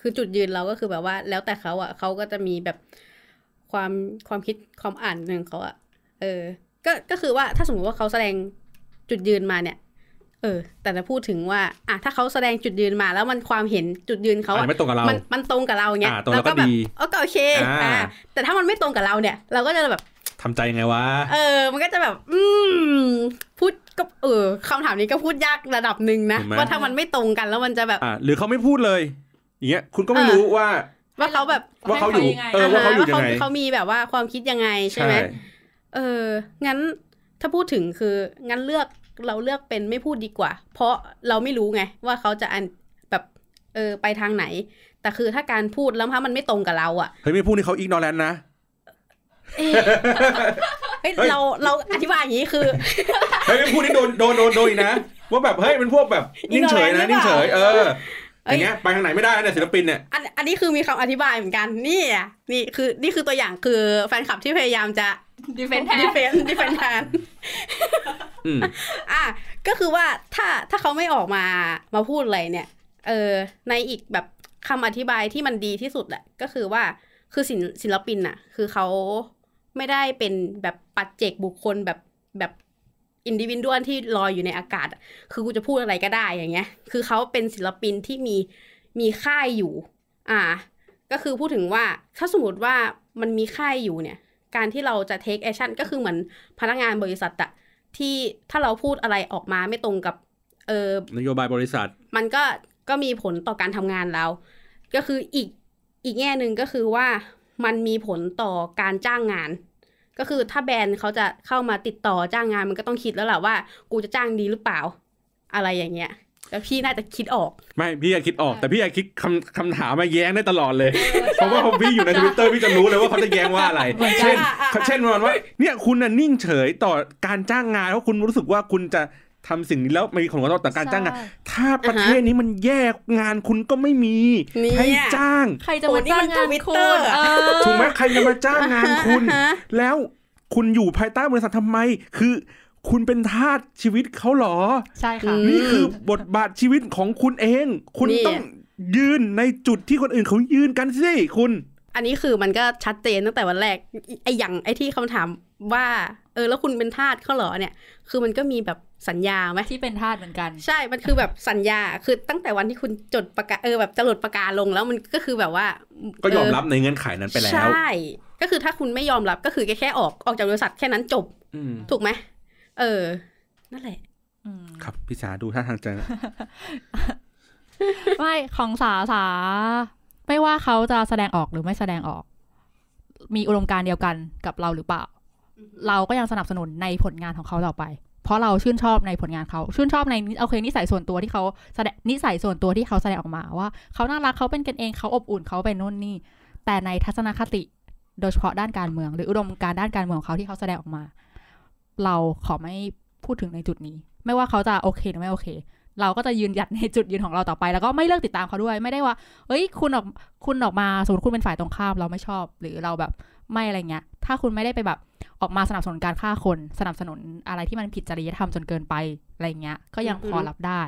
คือจุดยืนเราก็คือแบบว่า แล้วแต่เขาอะเขาก็จะมีแบบความความคิดความอ่านของเขาอะเออ ก็ก็คือว่าถ้าสมมติว่าเขาแสดง จุดยืนมาเนี่ย เออ แต่จะพูดถึงว่าอะถ้าเขาแสดงจุดยืนมา แล้วมันความเห็นจุดยืนเขาอาจอะจะไม่ตรงกับเรา มันมันตรงกับเราเงี้ยอ่าตรงแล้วก็แบบดีเออก็โอเคอ่าอ่าแต่ถ้ามันไม่ตรงกับเราเนี่ย เราก็จะแบบทำใจยังไงวะ เออ มันก็จะแบบ อืม พูดก็เออคำถามนี้ก็พูดยากระดับหนึ่งนะถูกไหมว่าถ้ามันไม่ตรงกันแล้วมันจะแบบอ่าหรือเขาไม่พูดเลย อย่างเงี้ย คุณก็ไม่เออรู้ว่า ว่าเขาแบบว่าเขาอยู่ให้เขายังไงเออว่าเขาอยู่ยังไงเขามีแบบว่าความคิดยังไงใช่ไหมเออ งั้นถ้าพูดถึงคือ งั้นเลือก เราเลือกเป็นไม่พูดดีกว่า เพราะเราไม่รู้ไง ว่าเขาจะอันแบบเออไปทางไหน แต่คือถ้าการพูดแล้วถ้ามันไม่ตรงกับเราอะเฮ้ยไม่พูดนี่เขาอีกนอแลนนะเอ๊ะเฮ้ยเฮ้ยเราเราอธิบายอย่างนี้คือเฮ้ยไม่พูดนี่โดนโดนโดนโดนอีกนะว่าแบบเฮ้ยเป็นพวกแบบนิ่งเฉยนะ ignorant นิ่งเฉยหรือเอเปล่าออย่างเงี้ยไปทางไหนไม่ได้เนี่ยศิลปินเนี่ยอันอันนี้คือมีคำอธิบายเหมือนกันนี่อะนี่คือนี่คือตัวอย่างคือแฟนคลับที่พยายามจะ defend แทน defend defend แทนอืมอะก็คือว่าถ้าถ้าเขาไม่ออกมามาพูดอะไรเนี่ย เออ ในอีกแบบคำอธิบายที่มันดีที่สุดแหละก็คือว่าคือศิลศิลปินน่ะคือเขาไม่ได้เป็นแบบปัจเจกบุคคลแบบแบบอินดิวิดวลที่ลอยอยู่ในอากาศอะคือกูจะพูดอะไรก็ได้อย่างเงี้ย คือเขาเป็นศิลปินที่มีมีค่ายอยู่ อ่า ก็คือพูดถึงว่าถ้าสมมติว่ามันมีค่ายอยู่เนี่ย การที่เราจะ take action ก็คือเหมือนพนักงานบริษัทอะที่ถ้าเราพูดอะไรออกมาไม่ตรงกับเออนโยบายบริษัท มันก็ก็มีผลต่อการทำงานเรา ก็คืออีกอีกแง่หนึ่งก็คือว่ามันมีผลต่อการจ้างงาน ก็คือถ้าแบรนด์เขาจะเข้ามาติดต่อจ้างงานมันก็ต้องคิดแล้วแหละว่า กูจะจ้างดีหรือเปล่า อะไรอย่างเงี้ย แล้วพี่น่าจะคิดออก ไม่พี่อยากคิดออก แต่พี่อยากคิดคำคำถามมาแย้งได้ตลอดเลย เพราะว่าพอพี่อยู่ในทวิตเตอร์พี่จะรู้เลยว่าเขาจะแย้งว่าอะไรเหมือนกันเช่นอะอะอะเช่นประมาณว่าเนี่ยคุณน่ะนิ่งเฉยต่อการจ้างงานเพราะคุณรู้สึกว่าคุณจะทำสิ่งนี้แล้วมีผลกระทบต่อการจ้างงานใช่ถ้าประเทศนี้มันแย่งานคุณก็ไม่มีเนี่ยให้จ้าง ใครจะโอ้มานี่จ้างมันงาน Twitter คุณอะเออถูกไหมใครจะมาจ้างงานคุณอ่าฮะแล้วคุณอยู่ภายใต้บริษัททำไม คือ คุณเป็นทาสชีวิตเขาเหรอ ใช่ค่ะอืมนี่คือบทบาทชีวิตของคุณเอง คุณนี่ต้องยืนในจุดที่คนอื่นเขายืนกันสิคุณ อันนี้คือมันก็ชัดเจนตั้งแต่วันแรกไอ้อย่างไอ้ที่คำถามว่า เออ แล้วคุณเป็นทาสเขาเหรอเนี่ย คือมันก็มีแบบสัญญาไหมที่เป็นทาสเหมือนกัน ใช่ มันคือแบบสัญญา คือตั้งแต่วันที่คุณจดประกาศเออแบบจะหลดประกาศลงแล้วมันก็คือแบบว่า ก็ยอมเรับในเงื่อนไขนั้นไปแล้ว ใช่ ก็คือถ้าคุณไม่ยอมรับก็คือแค่ออกออกจากบริษัทแค่นั้นจบอืมถูกไหม เออ นั่นแหละอืมครับพี่สาดูท่าทางจะไม่ของสาสา ไม่ว่าเขาจะแสดงออกหรือไม่แสดงออก มีอุดมการณ์เดียวกันกับเราหรือเปล่า เราก็ยังสนับสนุนในผลงานของเขาต่อไป เพราะเราชื่นชอบในผลงานเขาชื่นชอบในโอเคนิสัยส่วนตัวที่เขาแสดงนิสัยส่วนตัวที่เขาแสดงออกมาว่าเขาน่ารักเขาเป็นกันเองเขาอบอุ่นเขาเป็นนู่นนี่ แต่ในทัศนคติ โดยเฉพาะด้านการเมือง หรืออุดมการณ์ด้านการเมืองของเขาที่เขาแสดงออกมา เราขอไม่พูดถึงในจุดนี้ ไม่ว่าเขาจะโอเคหรือไม่โอเค เราก็จะยืนหยัดในจุดยืนของเราต่อไป แล้วก็ไม่เลิกติดตามเขาด้วย ไม่ได้ว่า เอ้ย คุณออกคุณออกมาสมมติคุณเป็นฝ่ายตรงข้ามเราไม่ชอบ หรือเราแบบไม่อะไรเงี้ย ถ้าคุณไม่ได้ไปแบบออกมาสนับสนุนการฆ่าคน สนับสนุนอะไรที่มันผิดจริยธรรมจนเกินไปอะไรเงี้ย ก็ยังพออือฮึรับได้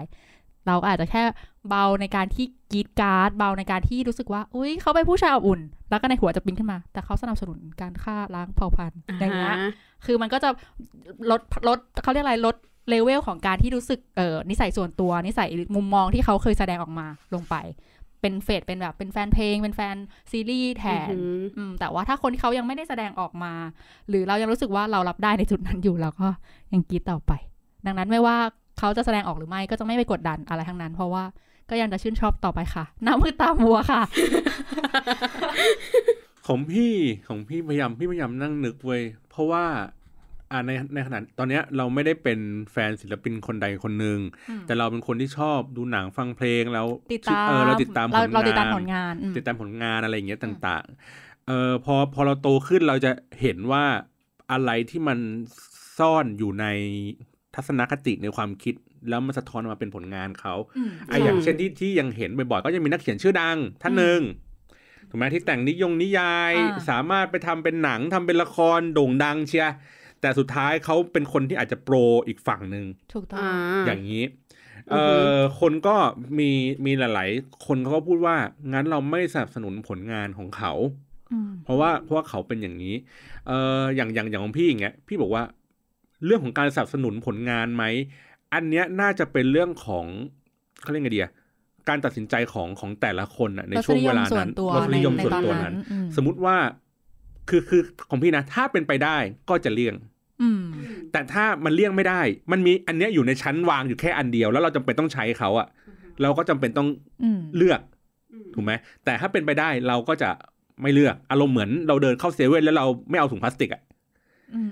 เราก็อาจจะแค่เบาในการที่กรี๊ดกร๊าดเบาในการที่รู้สึกว่า อุ้ยเขาเป็นผู้ชายอบอุ่น แล้วก็ในหัวจะปิ๊งขึ้นมา แต่เขาสนับสนุนการฆ่าล้างเผ่าพันธุ์อย่างเงี้ยอ่าฮะคือมันก็จะลดลดเขาเรียกอะไรลดเลเวลของการที่รู้สึกเออนิสัยส่วนตัวนิสัยมุมมองที่เขาเคยแสดงออกมาลงไป เป็นเฟดเป็นแบบเป็นแฟนเพลง เป็นแฟนซีรีส์แทนอือหืออืมแต่ว่าถ้าคนที่เขายังไม่ได้แสดงออกมา หรือเรายังรู้สึกว่าเรารับได้ในจุดนั้นอยู่เราก็ยังกรีดต่อไป ดังนั้นไม่ว่า เขาจะแสดงออกหรือไม่ก็จะไม่ไปกดดันอะไรทั้งนั้น เพราะว่าก็ยังจะชื่นชอบต่อไปค่ะหน้ามือตามัวค่ะ ของพี่ของพี่พยายามพี่พยายามนั่งนึกเว้ยเพราะว่าอ่าในในขณะตอนเนี้ยเราไม่ได้เป็นแฟนศิลปินคนใดคนหนึ่งอืมแต่เราเป็นคนที่ชอบดูหนังฟังเพลงแล้วติดตามเออเราติดตามผเราลเราติดงาตามนผลงานอืมติดตามผลงานอะไรอย่างเงี้ยต่างๆเออพอพอเราโตขึ้นเราจะเห็นว่าอะไรที่มันซ่อนอยู่ใน ทัศนคติในความคิดแล้วมันสะท้อนออกมาเป็นผลงานเขาอืมไอะอย่างเช่นที่ที่ยังเห็นบ่อยๆก็ยังมีนักเขียนชื่อดังท่านหนึ่งถูกไหมที่แต่งนิยงนิยายอ่าสามารถไปทำเป็นหนังทำเป็นละครโด่งดังเชียร์แต่สุดท้ายเขาเป็นคนที่อาจจะโปรอีกฝั่งหนึ่งถูกต้องอ่าอย่างนี้อืเออฮึอคนก็มีมีหลาย ๆ คนเขาก็พูดว่างั้นเราไม่สนับสนุนผลงานของเขาอืมเพราะว่าเพราะว่าเขาเป็นอย่างนี้ เอออย่างอย่างอย่างของพี่อย่างเงี้ยพี่บอกว่า เรื่องของการสนับสนุนผลงานไหม อันเนี้ยน่าจะเป็นเรื่องของเขาเรียกไงดีอะการตัดสินใจของของแต่ละคนอะในช่วงเวลานั้นรรสสนินิยยมมส่ส่ววนนตัตัววนั้นั้นนอืมสมมุติว่าคือคือของพี่นะ ถ้าเป็นไปได้ก็จะเลี่ยงอืมแต่ถ้ามันเลี่ยงไม่ได้ มันมีอันเนี้ยอยู่ในชั้นวางอยู่แค่อันเดียว แล้วเราจำเป็นต้องใช้เขาอะเราก็จำเป็นต้องอืมเลือกถูกไหมแต่ถ้าเป็นไปได้เราก็จะไม่เลือกอารมณ์เหมือนเราเดินเข้าเซเว่นแล้วเราไม่เอาถุงพลาสติกอะอืม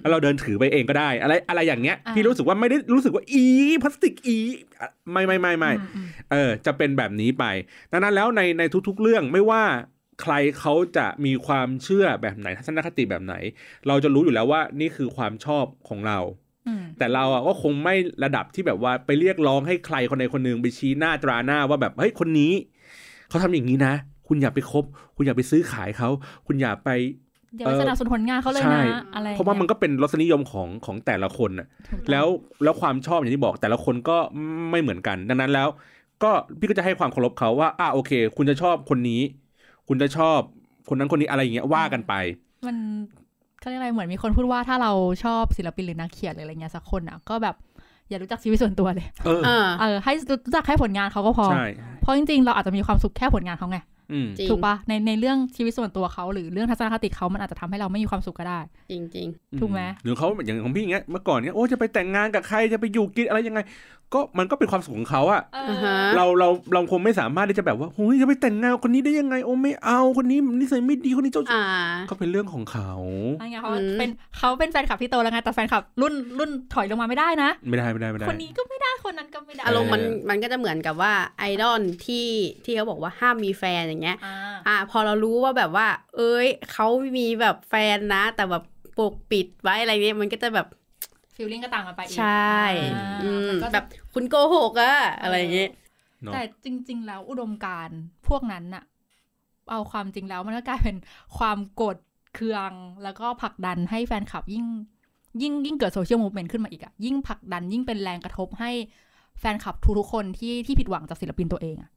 แล้วเราเดินถือไปเองก็ได้ อะไรอะไรอย่างเงี้ยอ่าพี่รู้สึกว่าไม่ได้รู้สึกว่าอีพลาสติกอีอะไม่ไม่ไม่ไม่อือืเออจะเป็นแบบนี้ไปดังนั้นแล้วในในทุก ๆ เรื่องไม่ว่าใครเขาจะมีความเชื่อแบบไหนทัศนคติแบบไหน เราจะรู้อยู่แล้วว่านี่คือความชอบของเราอืมแต่เราอะก็คงไม่ระดับที่แบบว่าไปเรียกร้องให้ใครคนใดคนหนึ่งไปชี้หน้าตราหน้าว่าแบบเฮ้ยคนนี้เขาทำอย่างนี้นะ คุณอย่าไปคบ คุณอย่าไปซื้อขายเขา คุณอย่าไป อย่าไปสนับสนุนผลงานเขาเลยใช่นะอะไรเพราะว่ามันก็เป็นรสนิยมของของแต่ละคนน่ะถูกต้องแล้วแล้วความชอบอย่างที่บอกแต่ละคนก็ไม่เหมือนกัน ดังนั้นแล้ว ก็พี่ก็จะให้ความเคารพเขาว่าอ่าโอเค คุณจะชอบคนนี้ คุณจะชอบ คนนั้นคนนี้อะไรอย่างเงี้ยว่ากันไป มันเขาเรียกอะไรเหมือนมีคนพูดว่าถ้าเราชอบศิลปินหรือนักเขียนหรืออะไรเงี้ยสักคนอะก็แบบอย่ารู้จักชีวิตส่วนตัวเลย เอออ่าเออ ให้รู้จักแค่ผลงานเขาก็พอใช่เพราะจริงๆ เราอาจจะมีความสุขแค่ผลงานเขาไงอืมจริง ถูกปะในในเรื่องชีวิตส่วนตัวเขาหรือเรื่องทัศนคติเขามันอาจจะทำให้เราไม่มีความสุขก็ได้ จริงจริงถูกไหมหรือเขาอย่างของพี่อย่างเงี้ยเมื่อก่อนเนี้ยโอ้จะไปแต่งงานกับใครจะไปอยู่กินอะไรยังไง ก็มันก็เป็นความสุขของเขาอะเอออ่าฮะเราเราเราคงไม่สามารถที่จะแบบว่าโอ้ยจะไปแต่งงานกับคนนี้ได้ยังไงโอ้ไม่เอาคนนี้นิสัยไม่ดีคนนี้เจ้าอ่าก็เป็นเรื่องของเขาอะไรเงี้ยเขาอืมเป็นเขาเป็นแฟนคลับที่โตแล้วไงแต่แฟนคลับรุ่นรุ่นถอยลงมาไม่ได้นะ ไม่ได้ไม่ได้ไม่ได้คนนี้ก็ไม่ได้คนนั้นก็ไม่ได้อารมณ์มันเออมันก็จะเหมือนกับว่าไอดอลที่ที่เขาบอกว่าห้ามมีแฟนอย่างเงี้ยอ่าอ่า พอเรารู้ว่าแบบว่า เอ้ยเขามีแบบแฟนนะ แต่แบบปกปิดไว้อะไรเงี้ยมันก็จะแบบฟีลลิ่งก็ต่างกันไปอีกใช่อ่าอืมมันก็แบบคุณโกหกอะอะไรอย่างเงี้ยเนาะแต่จริง ๆ แล้วอุดมการณ์พวกนั้นน่ะเอาความจริงแล้วมันก็กลายเป็นความโกรธเคืองแล้วก็ผลักดันให้แฟนคลับยิ่งยิ่งยิ่งเกิดโซเชียลมูฟเมนต์ขึ้นมาอีกอะยิ่งผลักดันยิ่งเป็นแรงกระทบให้แฟนคลับทุกๆคนที่ที่ผิดหวังจากศิลปินตัวเองอะ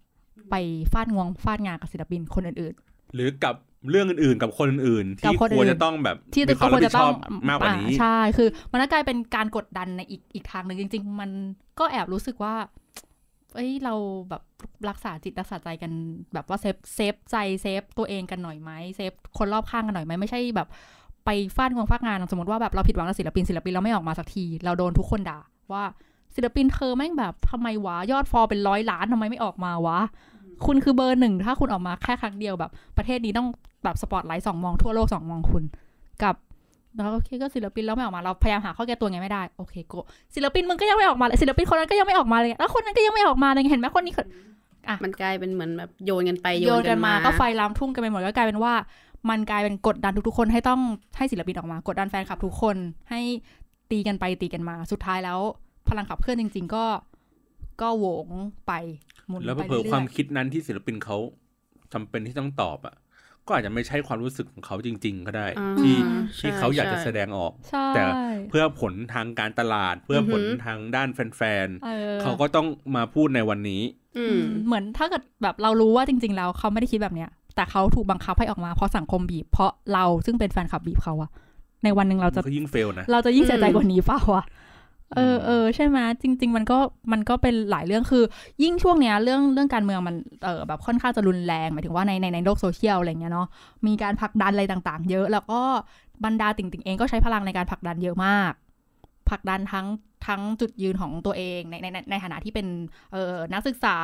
ไปฟาดงวงฟาดงากับศิลปินคนอื่นหรือกับเรื่องอื่นๆ กับคนอื่นๆกับที่คนอื่นควรจะต้องแบบๆที่มีความควรับรผิจะต้องรับผิดชอบมากกว่านี้อ่ะใช่คือ มันก็กลายเป็นการกดดันในอีกอีกทางหนึ่งจริง ๆ มันก็แอบรู้สึกว่าเอ้ยเราแบบรักษาจิตรักษาใจกันแบบว่า save save ใจ save ตัวเองกันหน่อยไหม save คนรอบข้างกันหน่อยไหมไม่ใช่แบบ ไปฟาดงวงฟาดงาสมมติว่าแบบเราผิดหวังกับศิลปินศิลปินเราไม่ออกมาสักที เราโดนทุกคนด่าว่า ศิลปินเธอแม่งแบบทำไมวะ ยอดฟอลเป็นร้อยล้านทำไมไม่ออกมาวะ คุณคือเบอร์หนึ่ง ถ้าคุณออกมาแค่ครั้งเดียวแบบ ประเทศนี้ต้องแบบสปอตไลท์สองมองทั่วโลกสองมองคุณกับแล้วโอเคก็ศิลปินแล้วไม่ออกมาเราพยายามหาข้อแก้ตัวไงไม่ได้โอเคโกศิลปินมึงก็ยังไม่ออกมาเลยศิลปินคนนั้นก็ยังไม่ออกมาเลยแล้วคนนั้นก็ยังไม่ออกมาเลยเห็นไหมคนนี้มันกลายเป็นเหมือนแบบโยนกันไปโยนกันมา ก็ไฟลามทุ่งกันไปหมดก็กลายเป็นว่า มันกลายเป็นกดดันทุกๆคนให้ต้องให้ศิลปินออกมากดดันแฟนคลับทุกคนให้ตีกันไปตีกันมาสุดท้ายแล้ว พลังขับเคลื่อนจริง ๆ ก็ก็โหวงไปหมุนแล้วไปเผลอเรื่ๆความอยคิดนั้นที่ศิลปินเขาจำเป็นที่ต้องตอบอะก็อาจจะไม่ใช่ความรู้สึกของเขาจริง ๆ ก็ได้อ่าที่ใช่ที่เขาอยากจะใช่แสดงออกๆใช่แต่เพื่อผลทางการตลาด เพื่อผลอือหือทางด้านแฟนออๆเขาก็ต้องมาพูดในวันนี้อือืมมเหมือนถ้าเกิดแบบเรารู้ว่าจริง ๆ แล้วเขาไม่ได้คิดแบบเนี้ย แต่เขาถูกบังคับให้ออกมาเพราะสังคมบีบ เพราะเราซึ่งเป็นแฟนคลับบีบเขาอะในวันหนึ่งเราจะมันก็ยิ่งเฟลนะเราจะยิ่งเสียใจอืมกว่านี้เปล่าอะ เออเออใช่ไหมจริง ๆ มันก็มันก็เป็นหลายเรื่องคือ ยิ่งช่วงเนี้ยเรื่องเรื่องการเมืองมันเออแบบค่อนข้างจะรุนแรงหมายถึงว่าในในในโลกโซเชียลอะไรเงี้ยเนาะมีการผลักดันอะไรต่าง ๆ เยอะแล้วก็บรรดาติ่งๆเองก็ใช้พลังในการผลักดันเยอะมากผลักดันทั้งทั้งจุดยืนของตัวเองในในในในฐานะที่เป็นเออนักศึกษา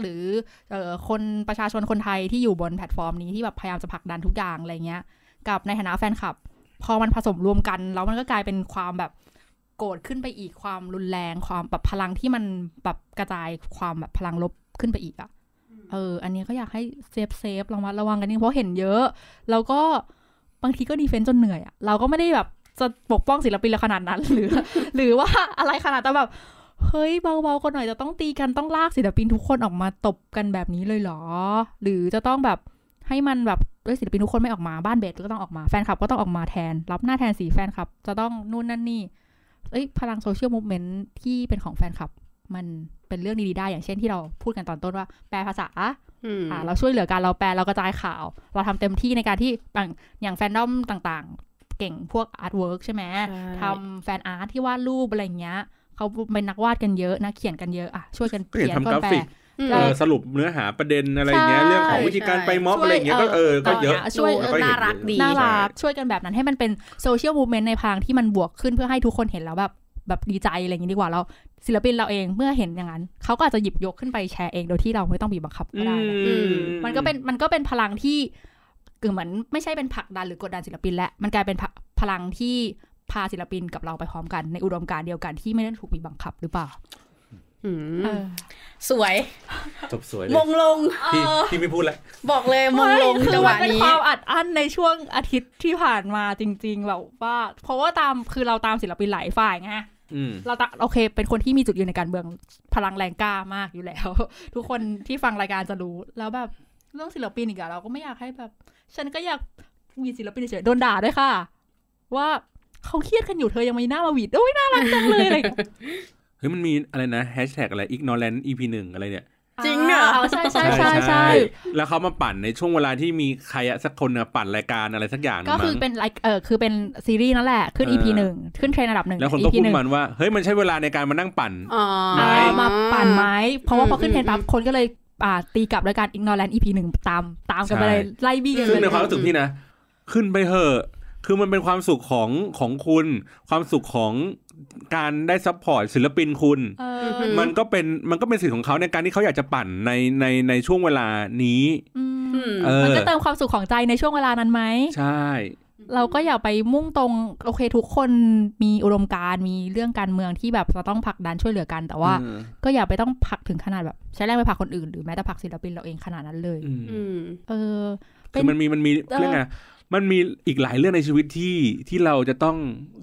หรือเออคนประชาชนคนไทยที่อยู่บนแพลตฟอร์มนี้ที่แบบพยายามจะผลักดันทุกอย่างอะไรเงี้ย กับในฐานะแฟนคลับ พอมันผสมรวมกัน แล้วมันก็กลายเป็นความแบบ โกรธขึ้นไปอีกความรุนแรงความแบบพลังที่มันแบบกระจายความแบบพลังลบขึ้นไปอีกอะ่ะเออ อันนี้ก็อยากให้ save save ระมัดระวังกันนิดเพราะเห็นเยอะ แล้วก็บางทีก็ defend จนเหนื่อยอะ่ะเราก็ไม่ได้แบบจะปกป้องศิลปินเราขนาดนั้นหรือ หรือว่าอะไรขนาดแต่แบบเฮ้ยเบาๆกันหน่อยจะต้องตีกันต้องลากศิลปินทุกคนออกมาตบกันแบบนี้เลยเหรอ หรือจะต้องแบบให้มันแบบเอ้ยศิลปินทุกคนไม่ออกมาบ้านเบสก็ต้องออกมาแฟนคลับก็ต้องออกมาแทน รับหน้าแทนสีแฟนคลับ จะต้องนู่นนั่นนี่ เอ้ยพลังโซเชียลมูฟเมนต์ที่เป็นของแฟนคลับ มันเป็นเรื่องดีๆได้อย่างเช่นที่เราพูดกันตอนต้นว่า แปลภาษาอืมอ่าเราช่วยเหลือกันเราแปลเรากระจายข่าว เราทำเต็มที่ในการที่อย่างอย่างแฟนดอมต่างๆ เก่งพวก artwork ใช่ไหมใช่ทำ fan art ที่วาดรูปอะไรอย่างเงี้ยเขาเป็นนักวาดกันเยอะนักเขียนกันเยอะอะช่วยกันก็เห็นเขียนทำก็กราฟิกแปลฟิกอืมเออ สรุปเนื้อหาประเด็นอะไรอย่างเงี้ยใช่เรื่องของวิธีการไปม็อบช่วยอะไรอย่างเงี้ยก็เออก็เยอะช่วยดูก็เห็น่ารักดีน่ารักช่วยกันแบบนั้นให้มันเป็นโซเชียลมู v เมนต์ในพลังที่มันบวกขึ้นเพื่อให้ทุกคนเห็นแล้วแบบแบบดีใจอะไรอย่างนี้ดีกว่าเราศิลปินเราเองเมื่อเห็นอย่างนั้นเขาก็อาจจะหยิบยกขึ้นไปแชร์เองโดยที่เราไม่ต้องบีบบังคับก็ได้นะอืมมันก็เป็นมันก็เป็นพลังที่คือเหมือนไม่ใช่เป็นผลักดันหรือกดดันศิลปินและมันกลายเป็นพะพลังที่พาศิลปินกับเราไปพร้อมกันในอุดมการณ์เดียวกันที่ไม่ได้ถูกบีบบังคับหรือเปล่าอืมเออ สวย จบสวยเลมยงลงพี่พี่ไม่พูดแล้วบอกเลยมงลงไม่คือจังหวะมันเป็นนี้ความอัดอั้นในช่วงอาทิตย์ที่ผ่านมาจริง ๆ แบบว่า เพราะว่าตามคือเราตามศิลปินหลายฝ่ายไงอืมเราตะโอเค เป็นคนที่มีจุดยืนในการเมืองพลังแรงกล้ามากอยู่แล้ว ทุกคนที่ฟังรายการจะรู้ แล้วแบบเรื่องศิลปินอีกอะเราก็ไม่อยากให้แบบ ฉันก็อยากมีศิลปินเฉยๆโดนด่าด้วยค่ะ ว่าเขาเครียดกันอยู่เธอยังมีหน้ามาหวีดโอ้ยน่ารักจังเลยอะไรอย่างเงี้ยเฮ้ยมันมีอะไรนะแฮชแท็กอะไร ignorant ep หนึ่งอะไรเนี่ยจริงเหรอาใช่ใช่ใช่ใช่แล้วเขามาปั่นในช่วงเวลาที่มีใครอะสักคนนะปั่นรายการอะไรสักอย่างก็คือมั้งเป็นไลค์เออคือเป็นซีรีส์นั่นแหละ ขึ้นเออ EP หนึ่งขึ้นเทรนด์อันดับหนึ่งแล้วคนก็ EP พูดหนึ่งมันว่า เฮ้ยมันใช้เวลาในการมานั่งปั่นอ๋อไม่เอามาปั่นไหมเพราะว่าพอขึ้นเทรนด์ปั๊บอืมคนก็เลยอ่าตีกลับด้วยการ ignorant EP หนึ่งตามตามกันไปเลยใช่ไล่บี้กันซึ่งเลยในความรู้สึกพี่นะ ขึ้นไปเหอะคือมันเป็นความสุขของของคุณ ความสุขของ การได้ support ศิลปินคุณเอออืมมันก็เป็นมันก็เป็นสิทธิ์ของเขาในการที่เขาอยากจะปั่นในในในช่วงเวลานี้อืมอืมเออมันก็เติมความสุขของใจในช่วงเวลานั้นไหมใช่เราก็อย่าไปมุ่งตรงโอเคทุกคนมีอุดมการณ์มีเรื่องการเมืองที่แบบจะต้องผลักดันช่วยเหลือกัน แต่ว่าอืมก็อย่าไปต้องผลักถึงขนาดแบบ ใช้แรงไปผลักคนอื่นหรือแม้แต่ผลักศิลปินเราเองขนาดนั้นเลยอืมอืมเออเป็คืนอมันมีมันมีเออเรื่องไง มันมีอีกหลายเรื่องในชีวิตที่ที่เราจะต้อง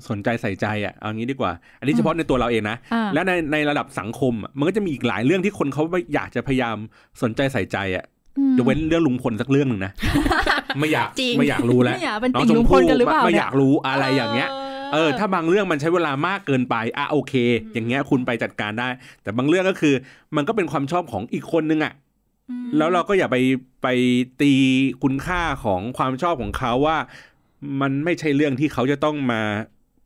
สนใจใส่ใจอะเอางี้ดีกว่า อันนี้เฉพาะในตัวเราเองนะอ่าและในในระดับสังคมอะมันก็จะมีอีกหลายเรื่องที่คนเขาอยากจะพยายามสนใจใส่ใจอะอืมยกเว้นเรื่องลุงพลสักเรื่องหนึ่งนะไม่อยากจริงไม่อยากรู้แล้วไม่อยากเป็นน้องติ่งชลุมงพพู่ลกันหรือเปล่าไม่เนี่อยากรู้อะไรอย่างเงี้ยเออถ้าบางเรื่องมันใช้เวลามากเกินไปอะโอเค อย่างเงี้ยคุณไปจัดการได้ แต่บางเรื่องก็คือ มันก็เป็นความชอบของอีกคนนึงอะอืม แล้วเราก็อย่าไปไปตีคุณค่าของความชอบของเขาว่า มันไม่ใช่เรื่องที่เขาจะต้องมา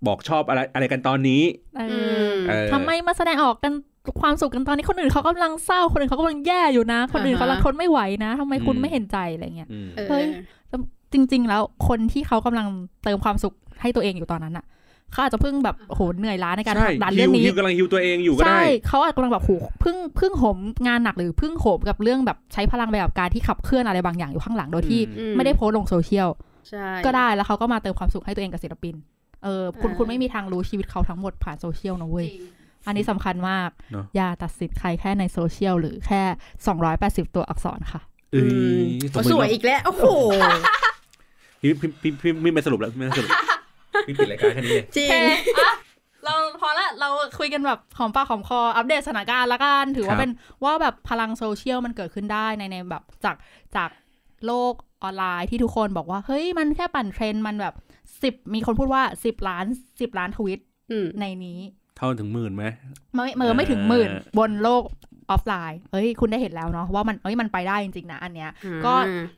บอกชอบอะไรอะไรกันตอนนี้เออือมเออทำไมมาแสดงออกกันความสุขกันตอนนี้คนอื่นเขากำลังเศร้าคนอื่นเขากำลังแย่อยู่นะ คนอื่นอ่าฮะเขาลังทนไม่ไหวนะทำไมคุณอืมไม่เห็นใจอะไรเงี้ยอืมเออเฮ้ยจริง ๆ แล้วคนที่เขากำลังเติมความสุขให้ตัวเองอยู่ตอนนั้นอะ เขาอาจจะเพิ่งแบบโหเหนื่อยล้าในการใช่ผลักดันฮิเรื่อวงนี้ฮิวกำลังฮิวตัวเองอยู่ก็ใช่ได้เขาอาจกำลังแบบโหเพิ่งเพิ่งโหมงานหนักหรือเพิ่งโหมกับเรื่องแบบใช้พลังไปกับการที่ขับเคลื่อนอะไรบางอย่างอยู่ข้างหลังโดยที่อืไม่ได้โพสต์ลงโซเชียลใช่ก็ได้แล้วเขาก็มาเติมความสุขให้ตัวเองกับศิลปินเออคุณอ่าคุณไม่มีทางรู้ชีวิตเขาทั้งหมดผ่านโซเชียลนะเว้ยจริงอันนี้สำคัญมากเนอะอย่าตัดสินใครแค่ในโซเชียลหรือแค่ 280 ตัวอักษรค่ะเอ้ยอืมสมมสติวยอีกแล้ว โอ้โหพี่พี่พี่พี่พี่ไม่สรุปแล้วพี่ไม่สรุป พี่ปิดรายการแค่นี้เลยจริงอะเราพอละเราคุยกันแบบหอมปากหอมคออัปเดตสถานการณ์ละกันถือว่าเป็นว่าแบบพลังโซเชียลมันเกิดขึ้นได้ในในแบบจากจากโลกออนไลน์ที่ทุกคนบอกว่า เฮ้ยมันแค่ปั่นเทรนด์มันแบบสิบมีคนพูดว่าสิบล้านสิบล้านทวิตอืมในนี้ เท่าถึงหมื่นไหมไม่เมอไม่ถึงหมื่นเออบนโลกออฟไลน์เฮ้ย คุณได้เห็นแล้วเนาะว่ามันเอ้ย มันไปได้จริง ๆ นะ อันเนี้ย ก็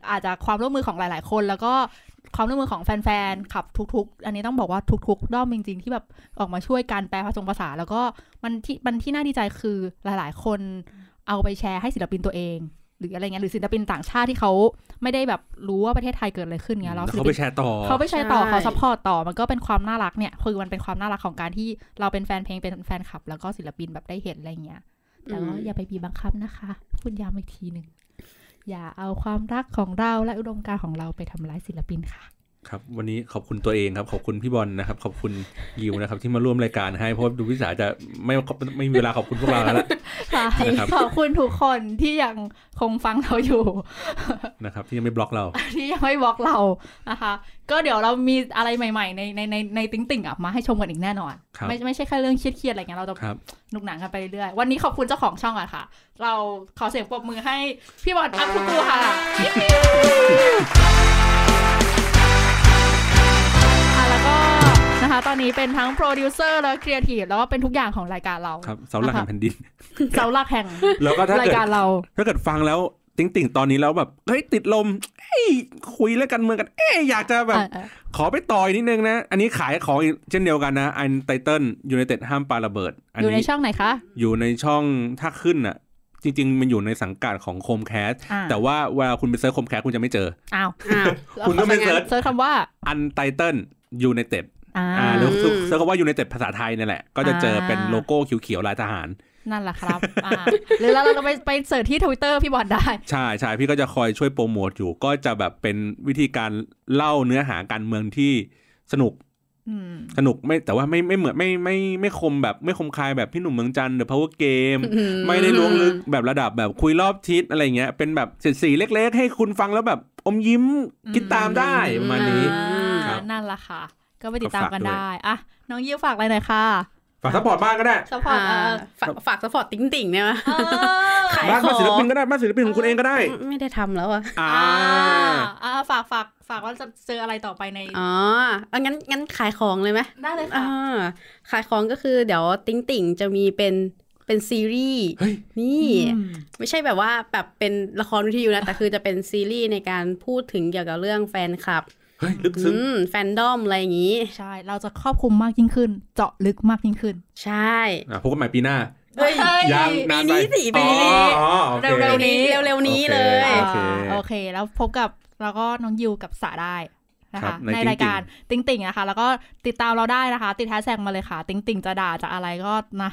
อาจจะความร่วมมือของหลาย ๆ คน แล้วก็ ความร่วมมือของแฟนๆคลับทุก ๆ อันนี้ต้องบอกว่าทุกๆด้อมจริง ๆ ที่แบบออกมาช่วยการแปลผสมภาษา แล้วก็มันที่มันที่น่าดีใจคือหลาย ๆ คนเอาไปแชร์ให้ศิลปินตัวเอง หรืออะไรเงี้ยหรือศิลปินต่างชาติที่เขาไม่ได้แบบรู้ว่าประเทศไทยเกิดอะไรขึ้นเงี้ยแล้วศิลเขาไปแชร์ต่อเขาไปแชร์ต่อใช่เขา support ต่อมันก็เป็นความน่ารักเนี่ยคือมันเป็นความน่ารักของการที่เราเป็นแฟนเพลงเป็นแฟนคลับ แล้วก็ศิลปินแบบได้เห็นอะไรเงี้ยแต่ว่าอย่าไปบีบบังคับนะคะคุณย้ำอีกทีหนึ่ง อย่าเอาความรักของเราและอุดมการณ์ของเราไปทำร้ายศิลปินค่ะ ครับวันนี้ขอบคุณตัวเองครับ ขอบคุณพี่บอลนะครับ ขอบคุณยิวนะครับ ที่มาร่วมรายการให้ เพราะว่าดูวิสาจะไม่ไม่มีเวลาขอบคุณพวกเราแล้วล่ะค่ะนะครับขอบคุณทุกคนที่ยังคงฟังเราอยู่นะครับ ที่ยังไม่บล็อกเรา ที่ยังไม่บล็อกเรานะคะ ก็เดี๋ยวเรามีอะไรใหม่ ๆ ในในในในติ๊งติ่งอะมาให้ชมกันอีกแน่นอนครับไม่ไม่ใช่แค่เรื่องเครียดๆอะไรเงี้ยเราจะครับหนุกหนังกันไปเรื่อยๆวันนี้ขอบคุณเจ้าของช่องอะค่ะ เราขอเสียงปรบมือให้พี่บอลอัพทุกตัวค่ะอะ นะคะ ตอนนี้เป็นทั้งโปรดิวเซอร์และครีเอทีฟแล้วก็เป็นทุกอย่างของรายการเราครับเสาหลักแห่งแผ่นดินเสาหลักแห่งแล้วก็ถ้ารายเกิดการเรา ถ้าเกิดฟังแล้วติ๊งติ่งตอนนี้แล้วแบบเฮ้ยติดลมเอ้ยคุยเรื่องการเมืองกัน เอ้ยอยากจะแบบเออเออขอไปต่อยนิดนึงนะ อันนี้ขายของอีกเช่นเดียวกันนะ Untitled United ห้ามปาระเบิดอันอยู่ในนี้ช่องไหนคะ อยู่ในช่องถ้าขึ้นอะ จริง ๆ มันอยู่ในสังกัดของโคมแคสอ่าแต่ว่าเวลาคุณไป search โคมแคสคุณจะไม่เจออ้าวอ้าวคุณก็ไม่ search search คำว่า Untitled United อ่าอ่า หรือ search คำว่ายูไนเต็ดภาษาไทยนี่แหละ ก็จะเจอเป็นอ่าโลโก้เขียวๆลายทหาร นั่นแหละครับอ่าหรือเราเราก็ไปไป search ที่ทวิตเตอร์พี่บอลได้ ใช่ใช่พี่ก็จะคอยช่วยโปรโมทอยู่ ก็จะแบบเป็นวิธีการเล่าเนื้อหาการเมืองที่สนุกอืมสนุกไม่แต่ว่าไม่ไม่เหมือนไม่ไม่ไม่คมแบบไม่คมคายแบบพี่หนุ่มเมืองจันทร์หรือ power game อืไม่ได้ล้วงลึกแบบระดับแบบคุยรอบทิศอะไรเงี้ย เป็นแบบเสียดสีเล็ก ๆ ให้คุณฟังแล้วแบบอมยิ้มคิดตามได้ประมาณนี้อ่าครับนั่นแหละค่ะ ก็ไปติดตามกันก็ฝากด้วยได้อะน้องยิวฝากอะไรหน่อยค่ะ ฝากซัพพอร์ตบ้านก็ได้สปอร์ตเออ่าอฝากฝากสปอร์ตติ๊งติ่งเนี่ยมั้ยเออขายบ้านขบ้านองศิลปินก็ได้บ้านศิลปินของคุณเองก็ได้ ไม่ได้ทำแล้วอะอ่าอ่าฝากฝากฝากว่าจะเจออะไรต่อไปใน อ๋อเอางั้นงั้นขายของเลยไหมได้เลยอ่าค่ะขายของก็คือเดี๋ยวติ๊งติ่งจะมีเป็นเป็นซีรีส์เฮ้ยนี่อืมไม่ใช่แบบว่าแบบเป็นละครวิทยุนะ แต่คือจะเป็นซีรีส์ในการพูดถึงเกี่ยวกับเรื่องแฟนคลับ เฮ้ยลึกซึ้งอืมแฟนดอมอะไรอย่างนี้ ใช่ เราจะครอบคลุมมากยิ่งขึ้น เจาะลึกมากยิ่งขึ้น ใช่อะพบกันใหม่ปีหน้าเฮ้ยยังปีนานไปนี้สิปีนี้อ๋ออ๋อโอคเร็วๆนี้เร็วๆนี้เลยโอเคอ่าโอเค แล้วพบกับแล้วก็น้องยิวกับสาได้นะครัคะบในในรายการติงติงนะคะ แล้วก็ติดตามเราได้นะคะ ติดแฮชแท็กมาเลยค่ะ ติงติงจะด่าจะอะไรก็นะ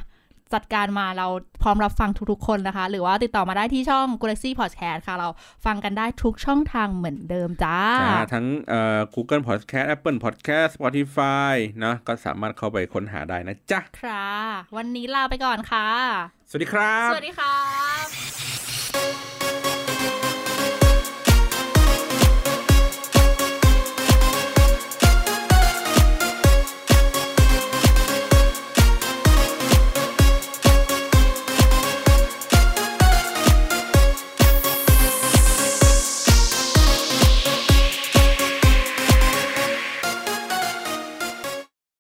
จัดการมาเราพร้อมรับฟังทุกๆคนนะคะ หรือว่าติดต่อมาได้ที่ช่อง Galaxy Podcast ค่ะ เราฟังกันได้ทุกช่องทางเหมือนเดิมจ้าจ้าทั้งเอ่อ Google Podcast Apple Podcast Spotify นะ ก็สามารถเข้าไปค้นหาได้นะจ๊ะค่ะวันนี้ลาไปก่อนค่ะ สวัสดีครับ สวัสดีครับ